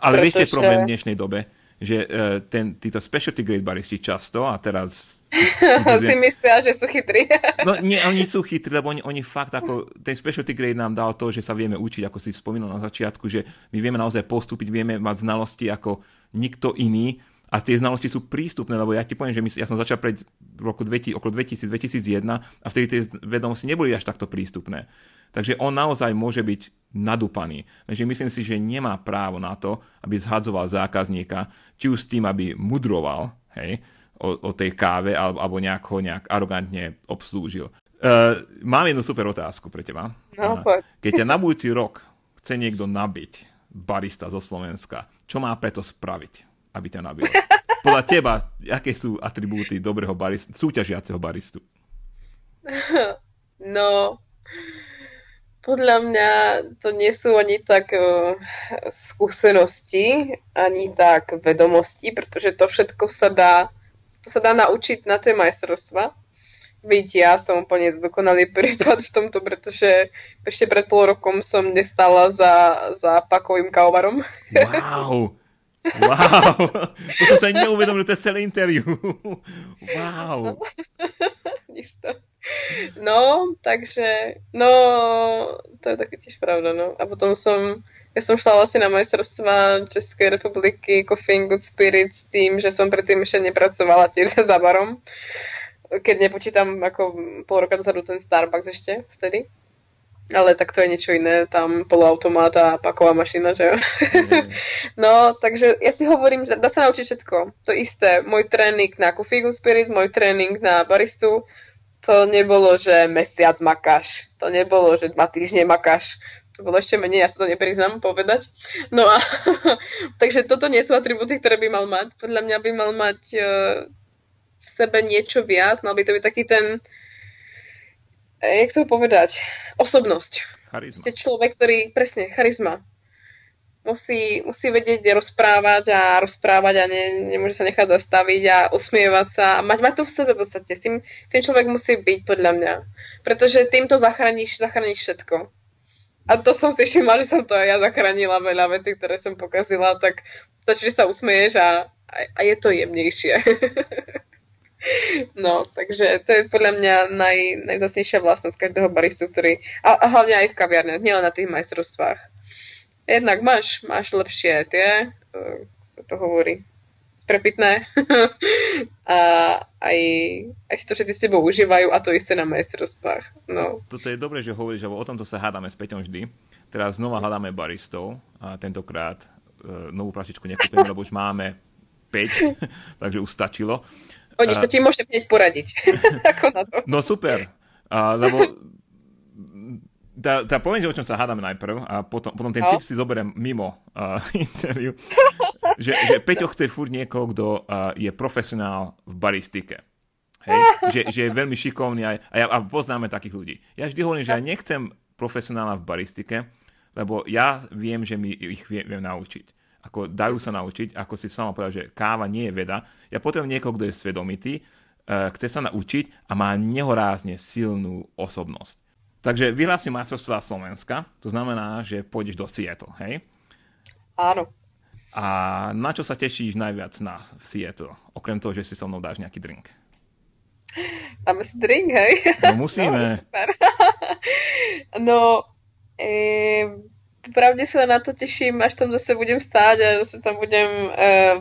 Ale Pretože... vieš, problém v dnešnej dobe? Že uh, ten, títo specialty grade baristi často, a teraz... si myslia, že sú chytrí. no nie, oni sú chytrí, lebo oni, oni fakt ako, ten specialty grade nám dal to, že sa vieme učiť, ako si spomínal na začiatku, že my vieme naozaj postúpiť, vieme mať znalosti ako nikto iný a tie znalosti sú prístupné, lebo ja ti poviem, že my, ja som začal pred roku 2000, okolo 2000-2001 a vtedy tie vedomosti neboli až takto prístupné. Takže on naozaj môže byť nadúpaný. Takže myslím si, že nemá právo na to, aby zhadzoval zákazníka, či už s tým, aby mudroval, hej, o, o tej káve alebo, alebo nejak ho nejak arogantne obslúžil. Uh, mám jednu super otázku pre teba. No, poď. Keď ťa na budúci rok chce niekto nabiť, barista zo Slovenska, čo má preto spraviť, aby ťa nabil? Podľa teba, aké sú atribúty dobrého baristu, súťažiaceho baristu? No, podľa mňa to nie sú ani tak uh, skúsenosti, ani tak vedomosti, pretože to všetko sa dá, to sa dá naučiť na tie majstrovstva. Byť ja som úplne dokonalý prípad v tomto, pretože ešte pred pol rokom som nestala za, za pakovým kávovarom. Wow! Wow! To som sa neuvedomil, to je celé interview. Wow! No. No, takže, no, to je také tiež pravda, no. A potom som, ja som šla vlastne na majstrovstva Českej republiky Coffee Good Spirit s tým, že som predtým ešte nepracovala tiež za barom. Keď nepočítam ako pol roka dozadu ten Starbucks ešte vtedy. Ale tak to je niečo iné, tam poloautomát a paková mašina, že jo? Mm. no, takže ja si hovorím, že dá sa naučiť všetko. To isté, môj tréning na Coffee Spirit, môj tréning na baristu, to nebolo, že mesiac makáš. To nebolo, že dva týždne makáš. To bolo ešte menej, ja sa to nepriznám povedať. No a takže toto nie sú atributy, ktoré by mal mať. Podľa mňa by mal mať uh, v sebe niečo viac, mal by to byť taký ten, eh, jak to povedať, osobnosť. Charizma. Ste človek, ktorý, presne, charizma musí, musí vedieť rozprávať a rozprávať a ne, nemôže sa nechať zastaviť a usmievať sa a mať, mať to v sebe v podstate. S tým, tým človek musí byť, podľa mňa. Pretože týmto zachrániš, zachrániš všetko. A to som si všimla, že som to aj ja zachránila veľa vecí, ktoré som pokazila, tak začne sa usmieš a, a, a je to jemnejšie. no, takže to je podľa mňa naj, najzasnejšia vlastnosť každého baristu, ktorý, a, a hlavne aj v kaviarniach, nielen na tých majstrovstvách jednak máš, máš lepšie tie, uh, sa to hovorí, sprepitné a aj, aj si to všetci s tebou užívajú a to isté na majstrovstvách. No. Toto je dobré, že hovoríš, lebo o tomto sa hádame s Peťom vždy. Teraz znova hľadáme baristov a tentokrát uh, novú prašičku nekúpime, lebo už máme 5, takže už stačilo. Oni sa ti môžem hneď poradiť. Ako na to. No super, uh, lebo tá, tá poviem, že o čom sa hádame najprv a potom, potom ten no. tip si zoberiem mimo uh, interviu. že, že Peťo chce furt niekoho, kto uh, je profesionál v baristike. Hej? že, že je veľmi šikovný aj, a, ja, a poznáme takých ľudí. Ja vždy hovorím, že ja nechcem profesionála v baristike, lebo ja viem, že mi ich viem, viem naučiť. Ako dajú sa naučiť, ako si sama povedal, že káva nie je veda. Ja potrebujem niekoho, kto je svedomitý, uh, chce sa naučiť a má nehorázne silnú osobnosť. Takže vyhlásim majstrovstvá Slovenska, to znamená, že pôjdeš do Seattle, hej? Áno. A na čo sa tešíš najviac na v Seattle? Okrem toho, že si so mnou dáš nejaký drink. Dáme si drink, hej? No musíme. No, no e, pravde sa na to teším, až tam zase budem stáť a zase tam budem e,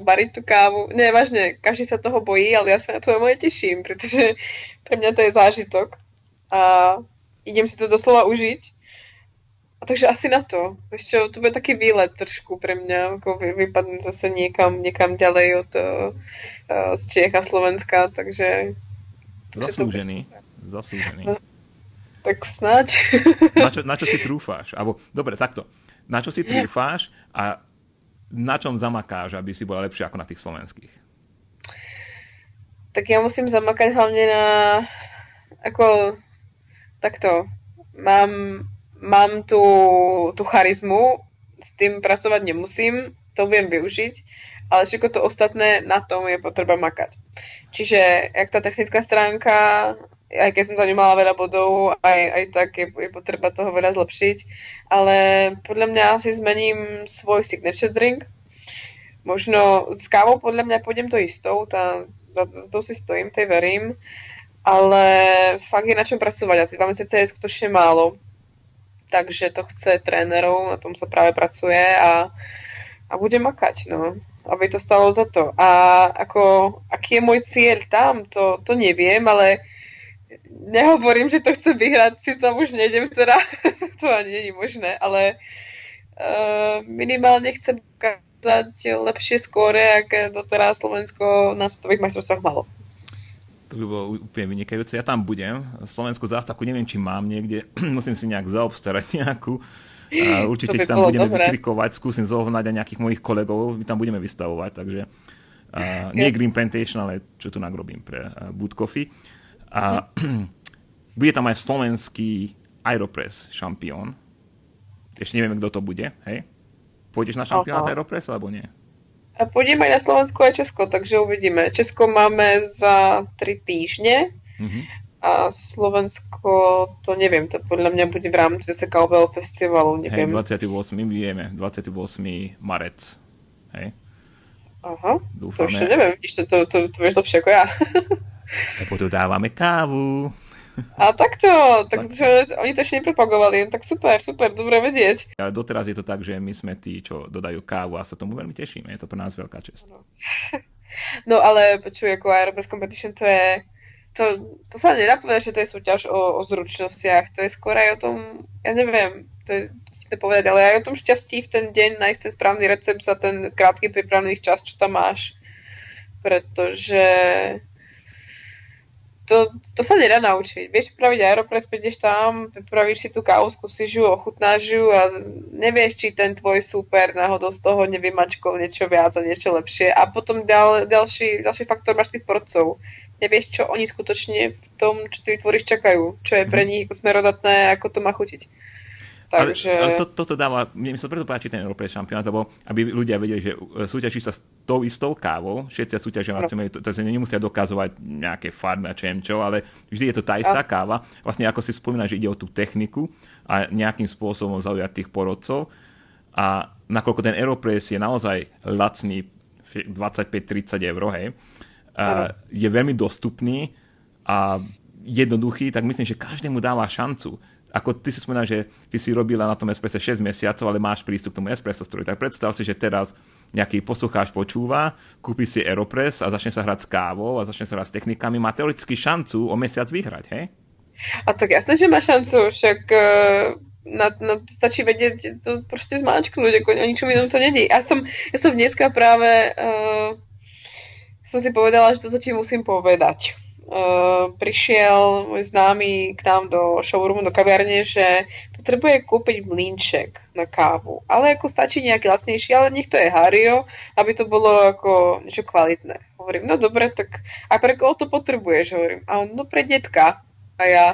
variť tú kávu. Nie, vážne, každý sa toho bojí, ale ja sa na to moje teším, pretože pre mňa to je zážitok. A idem si to doslova užiť. A takže asi na to. Ešte to bude taký výlet trošku pre mňa, ako vy, vypadnúť zase niekam, niekam ďalej od uh, z Čiech a Slovenska, takže... Zaslúžený. Zaslúžený. Tak snáď. Na čo, na čo si trúfáš? Abo, dobre, takto. Na čo si trúfáš a na čom zamakáš, aby si bola lepšia ako na tých slovenských? Tak ja musím zamakať hlavne na ako takto, mám, mám tú, tú charizmu, s tým pracovať nemusím, to viem využiť, ale všetko to ostatné, na tom je potreba makať. Čiže, jak tá technická stránka, aj keď som za ňu mala veľa bodov, aj, aj tak je, je potreba toho veľa zlepšiť, ale podľa mňa si zmením svoj signature drink. Možno s kávou podľa mňa pôjdem to istou, tá, za, za to si stojím, tej verím ale fakt je na čom pracovať a tie dva mesiace je skutočne málo. Takže to chce trénerov, na tom sa práve pracuje a, a bude makať, no. Aby to stalo za to. A ako, aký je môj cieľ tam, to, to neviem, ale nehovorím, že to chcem vyhrať, si tam už nejdem teda, to ani je možné, ale uh, minimálne chcem dať lepšie skóre, ak doteraz Slovensko na svetových majstrovstvách malo. To by bolo úplne vynikajúce. Ja tam budem. Slovenskú zástavku neviem, či mám niekde. Musím si nejak zaobstarať nejakú. A určite by tam budeme dobre. vykrikovať. Skúsim zohnať aj nejakých mojich kolegov. My tam budeme vystavovať. Takže uh, nie Green Plantation, ale čo tu nagrobím pre uh, Boot Coffee. A bude tam aj slovenský Aeropress šampión. Ešte neviem, kto to bude. Hej? Pôjdeš na šampionát Aeropress, alebo nie? A pôjdeme aj na Slovensko a Česko, takže uvidíme. Česko máme za 3 týždne mm-hmm. a Slovensko, to neviem, to podľa mňa bude v rámci Cowbell festivalu, neviem. Hej, 28. my vieme, 28. marec. Hej. Aha, Dúfame. to ešte neviem, vidíš, to, to, to, to vieš lepšie ako ja. Lebo dodávame kávu. A takto, tak, tak. Že oni to ešte nepropagovali, tak super, super, dobre vedieť. Ale doteraz je to tak, že my sme tí, čo dodajú kávu a sa tomu veľmi tešíme, je to pre nás veľká čest. No, no ale počuj, ako Aeropress Competition to je, to, to sa nedá povedať, že to je súťaž o, o zručnostiach, to je skôr aj o tom, ja neviem, to je to povedať, ale aj o tom šťastí v ten deň nájsť ten správny recept za ten krátky prípravný čas, čo tam máš. Pretože to, to sa nedá naučiť. Vieš pripraviť Aeropress, prídeš tam, pripravíš si tú kávu, skúsiš ju, ochutnáš ju a nevieš, či ten tvoj super náhodou z toho nevymačkol niečo viac a niečo lepšie. A potom ďal, ďalší, ďalší faktor máš tých porcov. Nevieš, čo oni skutočne v tom, čo ty vytvoríš, čakajú. Čo je pre nich smerodatné, ako to má chutiť. Takže... Ale, ale to, toto dáva, mne sa preto páči ten Európej šampionát, lebo aby ľudia vedeli, že súťaží sa s tou istou kávou, všetci súťažia, no. to, to sa nemusia dokazovať nejaké farmy a čem čo, ale vždy je to tá istá a... káva. Vlastne ako si spomína, že ide o tú techniku a nejakým spôsobom zaujať tých porodcov. A nakoľko ten Aeropress je naozaj lacný, 25-30 eur, hej, a je veľmi dostupný a jednoduchý, tak myslím, že každému dáva šancu ako ty si spomínal, že ty si robila na tom espresse 6 mesiacov, ale máš prístup k tomu espresso stroju, tak predstav si, že teraz nejaký poslucháč počúva, kúpi si Aeropress a začne sa hrať s kávou a začne sa hrať s technikami, má teoreticky šancu o mesiac vyhrať, hej? A tak jasné, že má šancu, však uh, na, na, stačí vedieť to proste zmáčknúť, ako o ničom inom to není. Ja som, ja som dneska práve uh, som si povedala, že toto ti musím povedať Uh, prišiel môj známy k nám do showroomu, do kaviarne, že potrebuje kúpiť mlínček na kávu. Ale ako stačí nejaký lacnejší, ale nech to je Hario, aby to bolo ako niečo kvalitné. Hovorím, no dobre, tak a pre koho to potrebuješ? Hovorím, a on, no pre detka. A ja,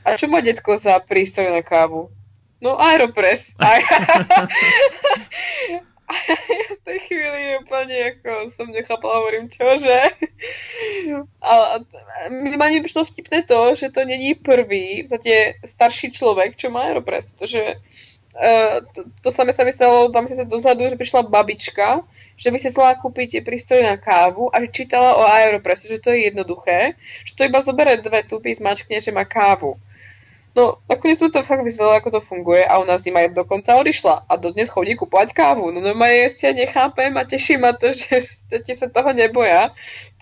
a čo má detko za prístroj na kávu? No Aeropress. A ja, a ja v tej chvíli úplne ako som nechápala, hovorím, čože? A, a mi prišlo vtipné to, že to není prvý, v zate starší človek, čo má Aeropress, pretože uh, to, to samé sa mi stalo, si sa dozadu, že prišla babička, že by si chcela kúpiť prístroj na kávu a že čítala o Aeropress, že to je jednoduché, že to iba zobere dve tupy, zmačkne, že má kávu. No, nakoniec sme to fakt vyzeralo, ako to funguje a nás zima aj dokonca odišla a dodnes chodí kupovať kávu. No normálne ja nechápem a teší ma to, že ti sa toho neboja.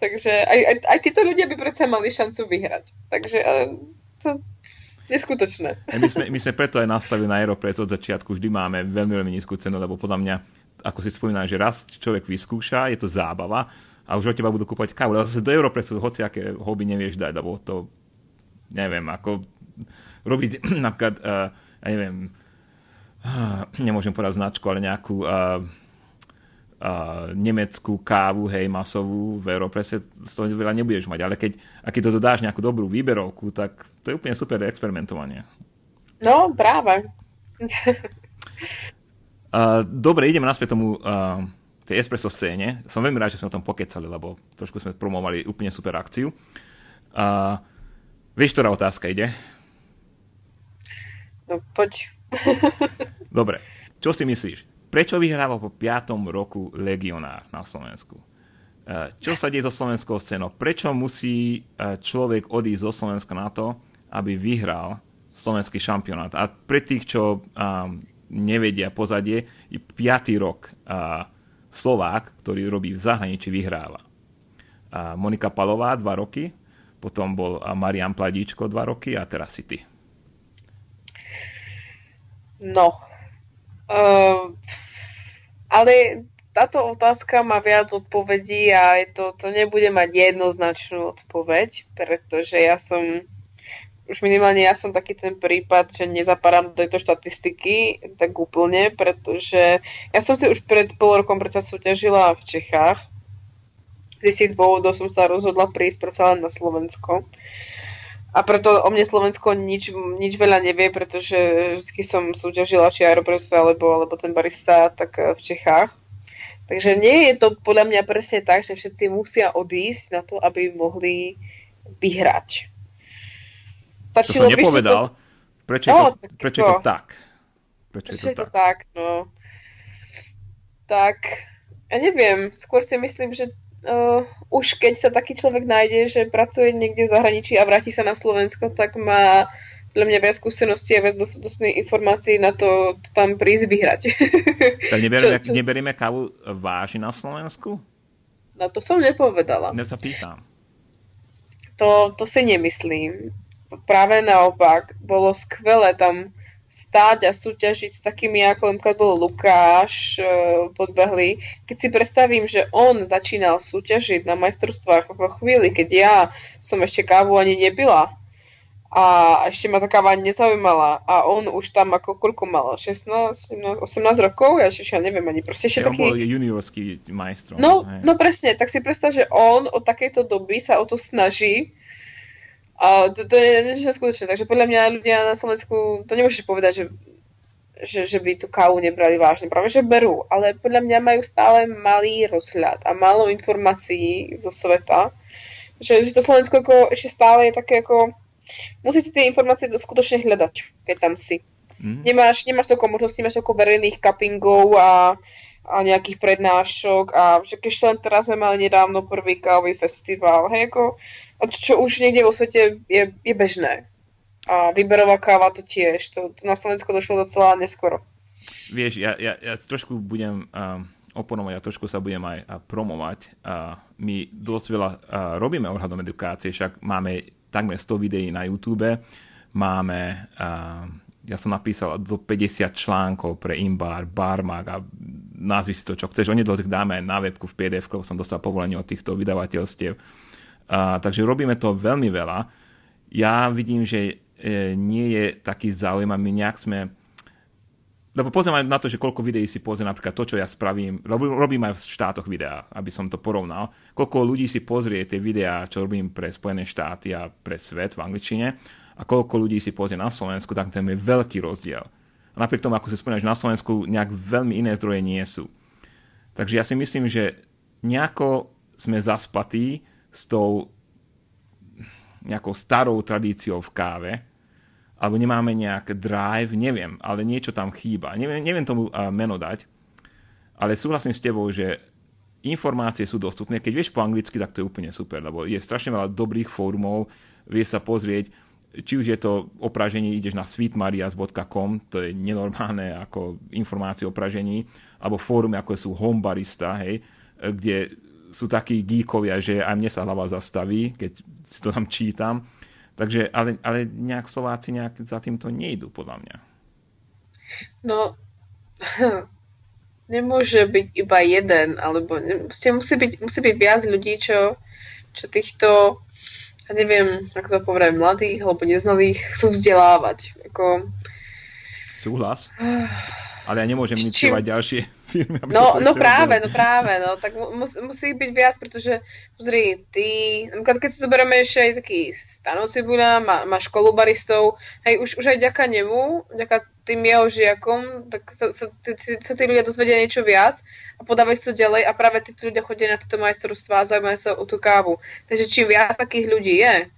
Takže aj, aj, aj títo ľudia by predsa mali šancu vyhrať. Takže to neskutočné. My sme, my sme preto aj nastavili na Aeropress od začiatku, vždy máme veľmi, veľmi nízku cenu, lebo podľa mňa, ako si spomínam, že raz človek vyskúša, je to zábava a už od teba budú kúpať kávu. Ale zase do Aeropressu hociaké hobby nevieš dať, lebo to neviem, ako robiť napríklad, uh, ja neviem, uh, nemôžem povedať značku, ale nejakú uh, uh, nemeckú kávu, hej, masovú v Europresse, z toho veľa nebudeš mať, ale keď, a keď to dodáš nejakú dobrú výberovku, tak to je úplne super experimentovanie. No, práve. uh, dobre, ideme naspäť tomu uh, tej espresso scéne. Som veľmi rád, že sme o tom pokecali, lebo trošku sme promovali úplne super akciu. Uh, vieš, ktorá otázka ide? No poď. Dobre, čo si myslíš? Prečo vyhráva po 5. roku legionár na Slovensku? E, čo sa deje so slovenskou scénou? Prečo musí e, človek odísť zo Slovenska na to, aby vyhral slovenský šampionát? A pre tých, čo um, nevedia pozadie, je 5. rok uh, Slovák, ktorý robí v zahraničí, vyhráva. Uh, Monika Palová 2 roky, potom bol Marian Pladíčko 2 roky a teraz si ty. No. Uh, ale táto otázka má viac odpovedí a je to, to nebude mať jednoznačnú odpoveď, pretože ja som už minimálne ja som taký ten prípad, že nezapadám do tejto štatistiky tak úplne, pretože ja som si už pred pol rokom predsa súťažila v Čechách. Z tých dôvodov som sa rozhodla prísť predsa len na Slovensko. A preto o mne Slovensko nič, nič veľa nevie, pretože vždy som súťažila či Aeropress alebo, alebo ten barista tak eh, v Čechách. Takže nie je to podľa mňa presne tak, že všetci musia odísť na to, aby mohli vyhrať. Stačilo to som nepovedal. To... Prečo, je, to, tak prečo je to tak? Prečo, prečo je to, je to tak? tak? No. Tak, ja neviem. Skôr si myslím, že uh, už keď sa taký človek nájde, že pracuje niekde v zahraničí a vráti sa na Slovensko, tak má pre mňa viac skúseností a viac dostupných informácií na to, to tam prísť vyhrať. Tak neberieme, čo, čo... neberieme kávu váži na Slovensku? No to som nepovedala. Ja sa pýtam. To, to si nemyslím. Práve naopak. Bolo skvelé tam stáť a súťažiť s takými, ako napríklad bol Lukáš e, podbehli. Keď si predstavím, že on začínal súťažiť na majstrovstvách vo chvíli, keď ja som ešte kávu ani nebila a ešte ma tá káva nezaujímala a on už tam ako koľko mal? 16, 17, 18 rokov? Ja ešte ja neviem ani. Proste ešte taký... On bol juniorský majstrom. No, no presne, tak si predstav, že on od takejto doby sa o to snaží a to, to je niečo skutočné. Takže podľa mňa ľudia na Slovensku, to nemôžeš povedať, že, že, že by tú kávu nebrali vážne. Práve, že berú. Ale podľa mňa majú stále malý rozhľad a málo informácií zo sveta. Že, že to Slovensko ako, ešte stále je také ako... Musí si tie informácie to skutočne hľadať, keď tam si. Mm. Nemáš, nemáš toľko možností, máš toľko verejných cuppingov a, a nejakých prednášok a že keď len teraz sme mali nedávno prvý kávový festival, hej, ako čo už niekde vo svete je, je bežné. A výberová káva to tiež. To, to na Slovensku došlo docela neskoro. Vieš, ja, ja, ja trošku budem uh, oponovať, ja trošku sa budem aj uh, promovať. Uh, my dosť veľa uh, robíme ohľadom edukácie, však máme takmer 100 videí na YouTube, máme, uh, ja som napísal do 50 článkov pre Imbar, Barmag a nazvi si to, čo chceš. Oni to dáme aj na webku v PDF, som dostal povolenie od týchto vydavateľstiev a, takže robíme to veľmi veľa. Ja vidím, že e, nie je taký my nejak sme lebo pozriem aj na to, že koľko videí si pozrie napríklad to, čo ja spravím, robím, robím aj v štátoch videá, aby som to porovnal, koľko ľudí si pozrie tie videá, čo robím pre Spojené štáty a pre svet v angličtine a koľko ľudí si pozrie na Slovensku, tak ten je veľký rozdiel. A napriek tomu, ako si spomínaš, na Slovensku nejak veľmi iné zdroje nie sú. Takže ja si myslím, že nejako sme zaspatí s tou nejakou starou tradíciou v káve, alebo nemáme nejak drive, neviem, ale niečo tam chýba. Neviem, neviem tomu meno dať, ale súhlasím s tebou, že informácie sú dostupné. Keď vieš po anglicky, tak to je úplne super, lebo je strašne veľa dobrých fórumov, vieš sa pozrieť, či už je to opraženie, ideš na sweetmarias.com, to je nenormálne ako informácie o pražení, alebo fórumy ako sú Homebarista, hej, kde sú takí geekovia, že aj mne sa hlava zastaví, keď si to tam čítam. Takže, ale, ale nejak Slováci nejak za týmto nejdú, podľa mňa. No, nemôže byť iba jeden, alebo musí byť, musí byť viac ľudí, čo, čo týchto, ja neviem, ako to povedať, mladých alebo neznalých chcú vzdelávať. Ako... Súhlas. Ale ja nemôžem iniciovať ďalšie firmy. Aby no, no práve, no práve, no tak mus, musí byť viac, pretože pozri, ty, napríklad keď si zoberieme ešte aj taký Stano Cibula, má, má školu baristov, hej, už, už aj ďaká nemu, ďaká tým jeho žiakom, tak sa, sa, tí, sa tí ľudia dozvedia niečo viac a podávajú si to ďalej a práve tí ľudia chodia na tieto majstrovstvá a zaujímajú sa o tú kávu. Takže čím viac takých ľudí je,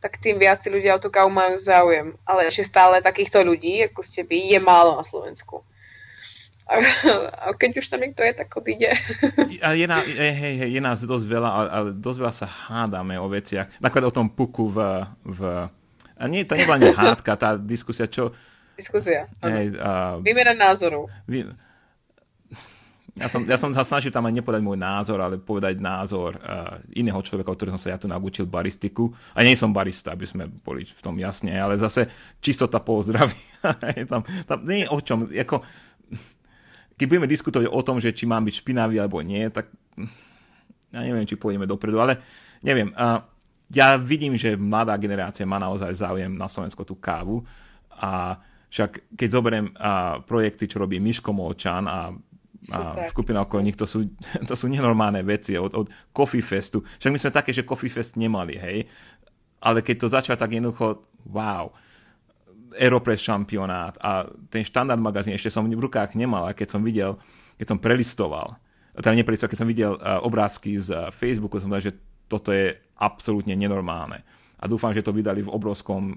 tak tým viac tí ľudia o tú kávu majú záujem. Ale ešte stále takýchto ľudí, ako ste vy, je málo na Slovensku. A, keď už tam niekto je, tak odíde. A je, na, je, hej, hej, je nás dosť veľa, ale dosť veľa sa hádame o veciach. Napríklad o tom puku v... v a nie, to nebola nie hádka, tá diskusia, čo... Diskusia, hej, uh, Výmena názorov. Vy, ja som, ja som sa snažil tam aj nepovedať môj názor, ale povedať názor uh, iného človeka, od ktorého som sa ja tu naučil baristiku. A nie som barista, aby sme boli v tom jasne, ale zase čistota pozdravy. tam, tam nie je o čom. Ako, keď budeme diskutovať o tom, že či mám byť špinavý alebo nie, tak ja neviem, či pôjdeme dopredu, ale neviem. Ja vidím, že mladá generácia má naozaj záujem na Slovensko tú kávu a však keď zoberiem projekty, čo robí Miško Molčan a, a skupina okolo nich, to sú, to sú nenormálne veci od, od Coffee Festu. Však my sme také, že Coffee Fest nemali, hej. Ale keď to začal tak jednoducho, wow, Aeropress šampionát a ten štandard magazín ešte som v rukách nemal a keď som videl, keď som prelistoval, teda neprelistoval, keď som videl uh, obrázky z uh, Facebooku, som povedal, že toto je absolútne nenormálne. A dúfam, že to vydali v obrovskom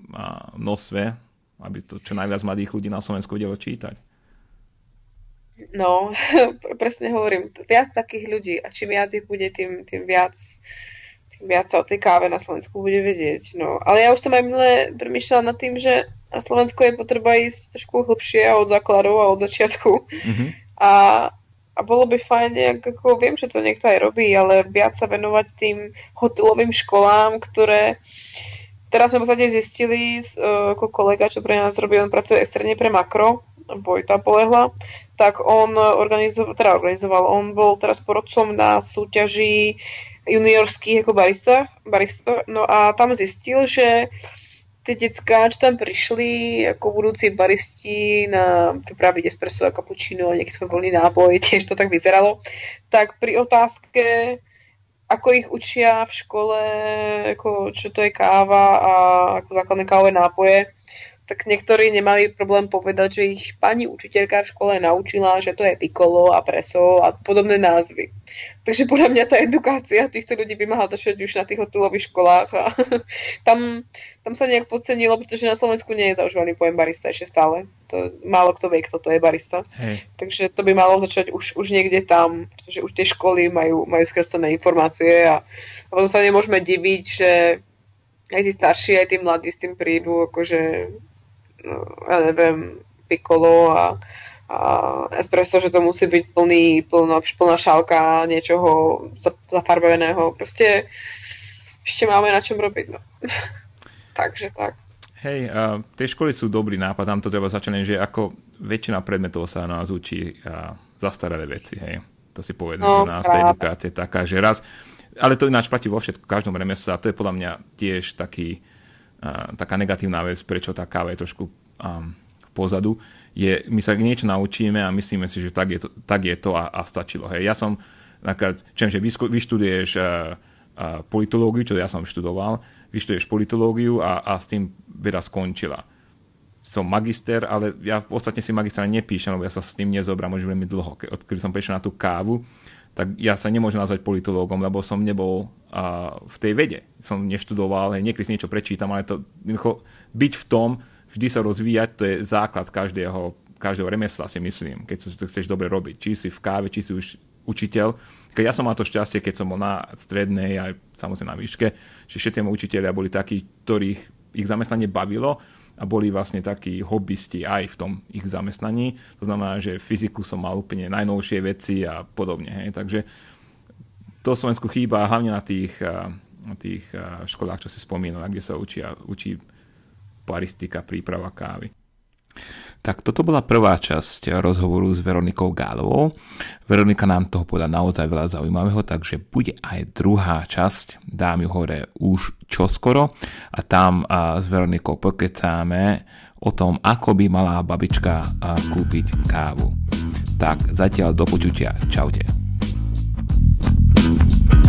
množstve, aby to čo najviac mladých ľudí na Slovensku vedelo čítať. No, presne hovorím, viac takých ľudí a čím viac ich bude, tým, tým viac tým viac sa o tej káve na Slovensku bude vedieť. No. Ale ja už som aj minule premýšľala nad tým, že na Slovensku je potreba ísť trošku hlbšie od základov a od začiatku. Mm-hmm. A a bolo by fajn, nejak, ako viem, že to niekto aj robí, ale viac sa venovať tým hotelovým školám, ktoré teraz sme v podstate zistili, uh, ako kolega, čo pre nás robí, on pracuje extrémne pre makro, Vojta Polehla, tak on organizoval, teda organizoval, on bol teraz porodcom na súťaži juniorských ako barista, barista, no a tam zistil, že tie decká, čo tam prišli ako budúci baristi na pripraviť espresso a cappuccino nejaký svoj voľný nápoj, tiež to tak vyzeralo, tak pri otázke, ako ich učia v škole, ako čo to je káva a ako základné kávové nápoje, tak niektorí nemali problém povedať, že ich pani učiteľka v škole naučila, že to je pikolo a preso a podobné názvy. Takže podľa mňa tá edukácia týchto ľudí by mala začať už na tých hotelových školách a tam, tam sa nejak podcenilo, pretože na Slovensku nie je zaužívaný pojem barista ešte stále. To, málo kto vie, kto to je barista. Hej. Takže to by malo začať už, už niekde tam, pretože už tie školy majú, majú skreslené informácie a, a potom sa nemôžeme diviť, že aj tí starší, aj tí mladí s tým prídu, akože ja neviem, piccolo a, a espresso, že to musí byť plný, plná, plná šálka niečoho zafarbeného. Proste ešte máme na čom robiť. No. Takže tak. Hej, uh, tie školy sú dobrý nápad, tam to treba začať, že ako väčšina predmetov sa nás učí uh, zastaralé veci, hej. To si povedal, no, že nás tá edukácia je taká, že raz, ale to ináč platí vo všetkom, každom remesle a to je podľa mňa tiež taký, taká negatívna vec, prečo tá káva je trošku um, pozadu, je, my sa niečo naučíme a myslíme si, že tak je to, tak je to a, a stačilo. Hej. Ja som, že vyštuduješ uh, uh, politológiu, čo ja som študoval, vyštuduješ politológiu a, a s tým veda skončila. Som magister, ale ja ostatne si magister nepíšem, lebo ja sa s tým nezobrám už veľmi dlho. Odkedy som prišiel na tú kávu, tak ja sa nemôžem nazvať politológom, lebo som nebol uh, v tej vede. Som neštudoval, niekedy si niečo prečítam, ale to byť v tom, vždy sa rozvíjať, to je základ každého, každého remesla, si myslím, keď to chceš dobre robiť. Či si v káve, či si už učiteľ. Keď ja som mal to šťastie, keď som bol na strednej aj samozrejme na výške, že všetci moji učiteľia boli takí, ktorých ich zamestnanie bavilo a boli vlastne takí hobbysti aj v tom ich zamestnaní. To znamená, že fyziku som mal úplne najnovšie veci a podobne. Hej. Takže to Slovensku chýba hlavne na tých, na tých školách, čo si spomínal, kde sa učia, učí baristika, príprava kávy. Tak toto bola prvá časť rozhovoru s Veronikou Gálovou. Veronika nám toho povedala naozaj veľa zaujímavého, takže bude aj druhá časť, dám ju hore už čoskoro a tam s Veronikou pokecáme o tom, ako by malá babička kúpiť kávu. Tak zatiaľ do počutia. Čaute. thank you